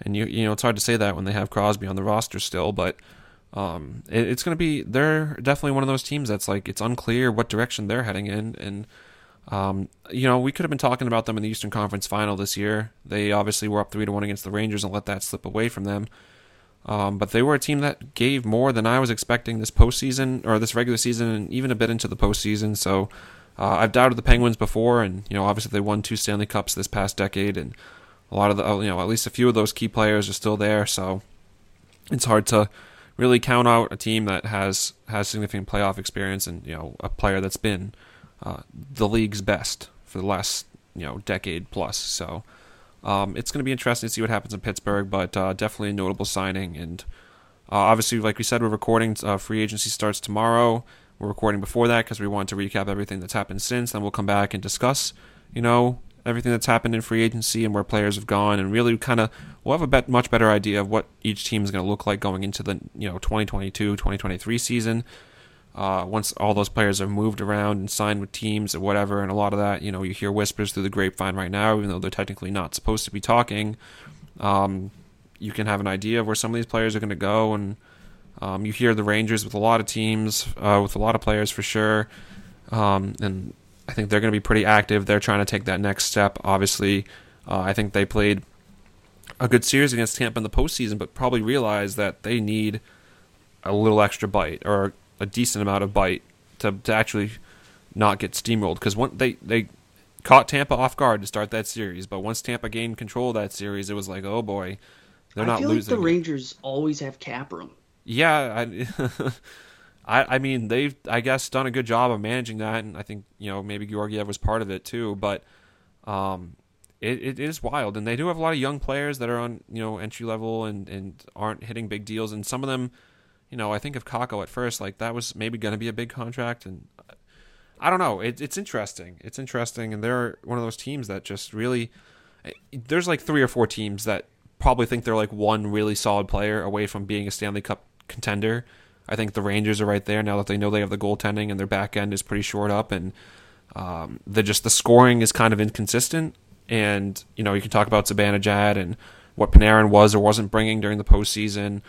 and you you know it's hard to say that when they have Crosby on the roster still, but. Um, it, it's going to be. They're definitely one of those teams that's like it's unclear what direction they're heading in, and um, you know, we could have been talking about them in the Eastern Conference Final this year. They obviously were up three to one against the Rangers and let that slip away from them. Um, but they were a team that gave more than I was expecting this postseason or this regular season, and even a bit into the postseason. So uh, I've doubted the Penguins before, and you know, obviously they won two Stanley Cups this past decade, and a lot of the you know at least a few of those key players are still there. So it's hard to really count out a team that has has significant playoff experience and you know a player that's been uh, the league's best for the last you know decade plus. So um, it's going to be interesting to see what happens in Pittsburgh, but uh, definitely a notable signing. And uh, obviously, like we said, we're recording. Uh, free agency starts tomorrow. We're recording before that because we want to recap everything that's happened since. Then we'll come back and discuss, you know, everything that's happened in free agency and where players have gone, and really kind of we'll have a bet, much better idea of what each team is going to look like going into the you know 2022 2023 season. Uh, once all those players have moved around and signed with teams or whatever, and a lot of that, you know, you hear whispers through the grapevine right now, even though they're technically not supposed to be talking. Um, you can have an idea of where some of these players are going to go, and um, you hear the Rangers with a lot of teams, uh, with a lot of players for sure, um, and I think they're going to be pretty active. They're trying to take that next step. Obviously, uh, I think they played a good series against Tampa in the postseason, but probably realized that they need a little extra bite or a decent amount of bite to, to actually not get steamrolled because they they caught Tampa off guard to start that series, but once Tampa gained control of that series, it was like, oh boy, they're not. I not feel losing. Like the Rangers always have cap room. Yeah, I, [laughs] I, I mean they've I guess done a good job of managing that, and I think you know maybe Georgiev was part of it too, but um, it, it is wild, and they do have a lot of young players that are on you know entry level and and aren't hitting big deals, and some of them you know, I think of Kakko at first, like that was maybe going to be a big contract, and I don't know. It, it's interesting. It's interesting, and they're one of those teams that just really. There's like three or four teams that probably think they're like one really solid player away from being a Stanley Cup contender. I think the Rangers are right there now that they know they have the goaltending and their back end is pretty short up, and um, the just the scoring is kind of inconsistent. And you know, you can talk about Zibanejad and what Panarin was or wasn't bringing during the postseason.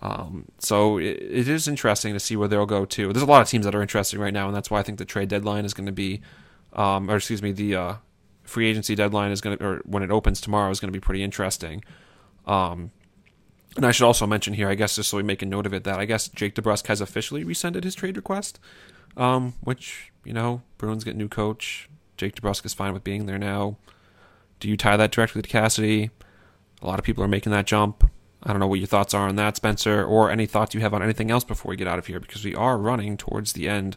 Um, so it, it is interesting to see where they'll go too. There's a lot of teams that are interesting right now, and that's why I think the trade deadline is going to be, um, or excuse me, the uh, free agency deadline is going to, or when it opens tomorrow, is going to be pretty interesting. Um, and I should also mention here, I guess, just so we make a note of it, that I guess Jake DeBrusk has officially rescinded his trade request, um, which you know, Bruins get new coach. Jake DeBrusk is fine with being there now. Do you tie that directly to Cassidy? A lot of people are making that jump. I don't know what your thoughts are on that, Spencer, or any thoughts you have on anything else before we get out of here, because we are running towards the end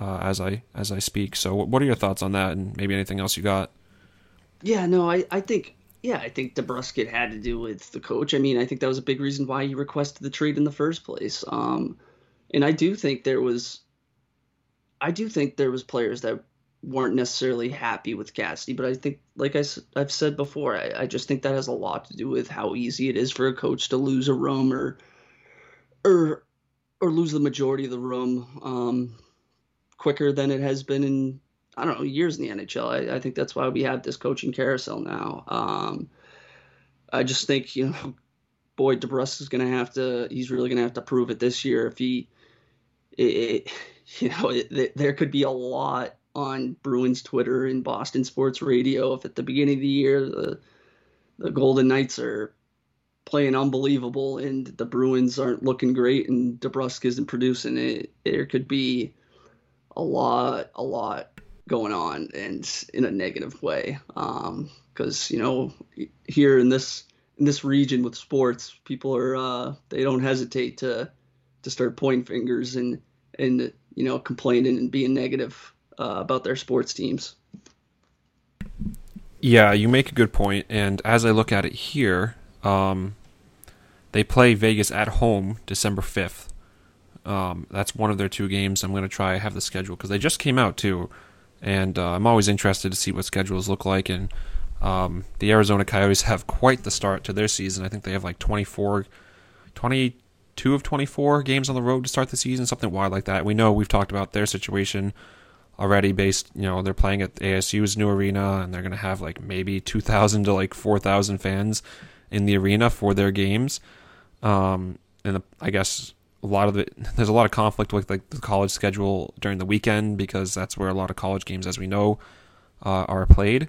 uh, as I as I speak. So, what are your thoughts on that, and maybe anything else you got? Yeah, no, I, I think yeah, I think DeBrusk had to do with the coach. I mean, I think that was a big reason why he requested the trade in the first place. Um, and I do think there was, I do think there was players that weren't necessarily happy with Cassidy, but I think, like I, I've said before, I, I just think that has a lot to do with how easy it is for a coach to lose a room or, or, or lose the majority of the room um, quicker than it has been in I don't know years in the NHL. I, I think that's why we have this coaching carousel now. Um, I just think you know, boy, DeBrusk is going to have to. He's really going to have to prove it this year. If he, it, [laughs] you know, it, there could be a lot on Bruins Twitter and Boston Sports Radio if at the beginning of the year the the Golden Knights are playing unbelievable and the Bruins aren't looking great and DeBrusk isn't producing it, there could be a lot, a lot going on and in a negative way. Because um, you know here in this in this region with sports, people are uh, they don't hesitate to to start pointing fingers and and you know complaining and being negative uh, about their sports teams. Yeah, you make a good. And as I look at it here, um, they play Vegas at home December 5th. Um, that's one of their two games. I'm going to try have the schedule because they just came out too. And uh, I'm always interested to see what schedules look like. And um, the Arizona Coyotes [laughs] have quite the start to their season. I think they have like 24, 22 of 24 games on the road to start the season, something wild like that. We know we've talked about their situation already based you know they're playing at ASU's new arena and they're going to have like maybe 2000 to like 4000 fans in the arena for their games um, and the, I guess a lot of it [laughs] there's a lot of conflict with like the college schedule during the weekend because that's where a lot of college games as we know uh, are played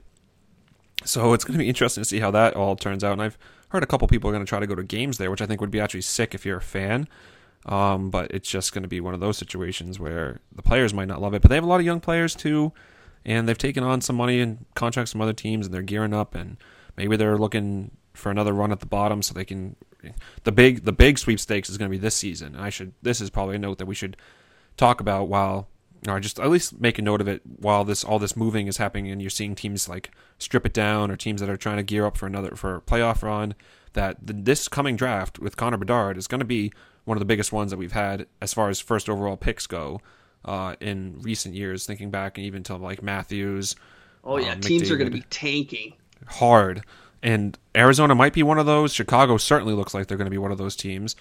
so it's going to be interesting to see how that all turns out and I've heard a couple people are going to try to go to games there which I think would be actually sick if you're a fan um, but it's just going to be one of those situations where the players might not love it. But they have a lot of young players too, and they've taken on some money and contracts from other teams, and they're gearing up, and maybe they're looking for another run at the bottom so they can. The big the big sweepstakes is going to be this season. I should this is probably a note that we should talk about while or just at least make a note of it while this all this moving is happening and you're seeing teams like strip it down or teams that are trying to gear up for another for a playoff run that this coming draft with Connor Bedard is going to be one of the biggest ones that we've had as far as first overall picks go uh, in recent years. Thinking back and even to like Matthews. Oh yeah, uh, teams are going to be tanking hard, and Arizona might be one of those. Chicago certainly looks like they're going to be one of those teams.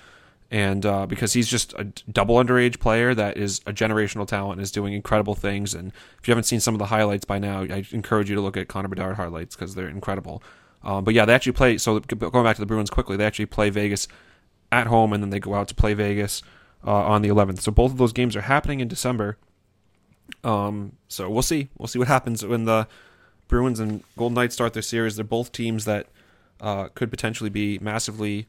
And uh, because he's just a double underage player that is a generational talent and is doing incredible things. And if you haven't seen some of the highlights by now, I encourage you to look at Connor Bedard highlights because they're incredible. Um, but yeah, they actually play. So going back to the Bruins quickly, they actually play Vegas at home, and then they go out to play Vegas uh, on the 11th. So both of those games are happening in December. Um, so we'll see. We'll see what happens when the Bruins and Golden Knights start their series. They're both teams that uh, could potentially be massively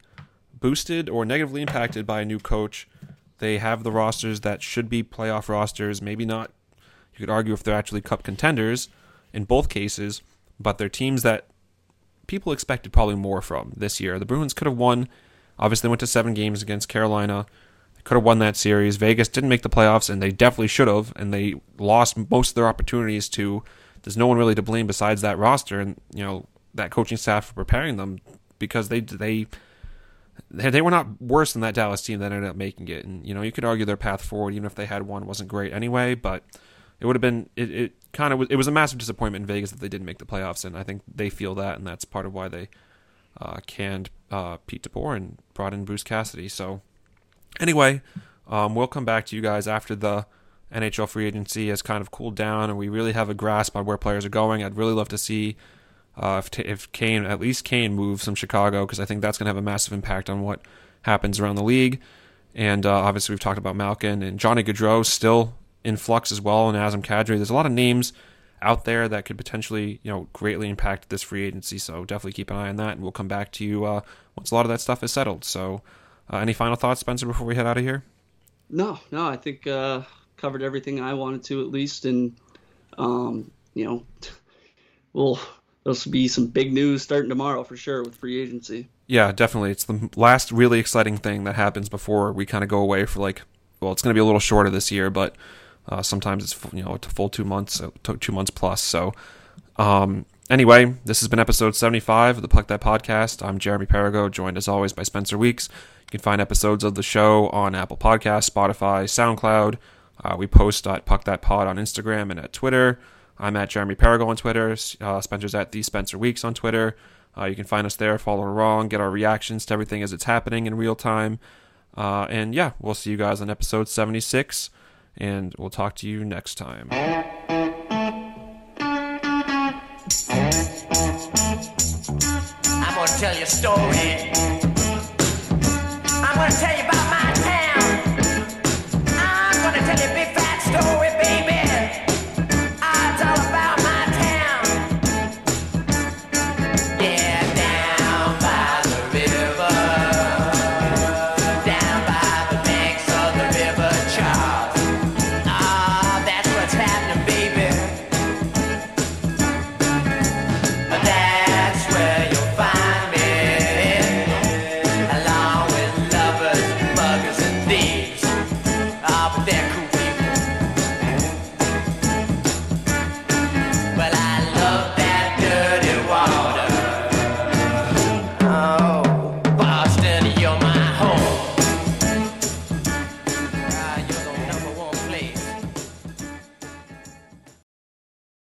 boosted or negatively impacted by a new coach. They have the rosters that should be playoff rosters. Maybe not. You could argue if they're actually cup contenders in both cases, but they're teams that people expected probably more from this year. The Bruins could have won Obviously, they went to seven games against Carolina. They could have won that series. Vegas didn't make the playoffs, and they definitely should have. And they lost most of their opportunities to. There's no one really to blame besides that roster and you know that coaching staff for preparing them because they they they were not worse than that Dallas team that ended up making it. And you know you could argue their path forward, even if they had one, wasn't great anyway. But it would have been it, it kind of it was a massive disappointment in Vegas that they didn't make the playoffs, and I think they feel that, and that's part of why they uh, canned uh, Pete DeBoer and brought in Bruce Cassidy. So anyway, um, we'll come back to you guys after the NHL free agency has kind of cooled down and we really have a grasp on where players are going. I'd really love to see uh, if, if Kane, at least Kane, moves from Chicago because I think that's going to have a massive impact on what happens around the league. And uh, obviously, we've talked about Malkin and Johnny Gaudreau still in flux as well, and Nazem Kadri. There's a lot of names out there that could potentially, you know, greatly impact this free agency. So definitely keep an eye on that, and we'll come back to you uh, once a lot of that stuff is settled. So, uh, any final thoughts, Spencer, before we head out of here? No, no, I think uh, covered everything I wanted to at least, and um, you know, [laughs] we'll there'll be some big news starting tomorrow for sure with free agency. Yeah, definitely. It's the last really exciting thing that happens before we kind of go away for like, well, it's going to be a little shorter this year, but uh, sometimes it's you know a full two months, uh, two months plus. So um, anyway, this has been episode 75 of the Puck That Podcast. I'm Jeremy Perigo, joined as always by Spencer Weeks. You can find episodes of the show on Apple Podcasts, Spotify, SoundCloud. Uh, we post at Puck That Pod on Instagram and at Twitter. I'm at Jeremy Perigo on Twitter. Uh, Spencer's at the Spencer Weeks on Twitter. Uh, you can find us there, follow along, get our reactions to everything as it's happening in real time. Uh, and yeah, we'll see you guys on episode 76 and we'll talk to you next time.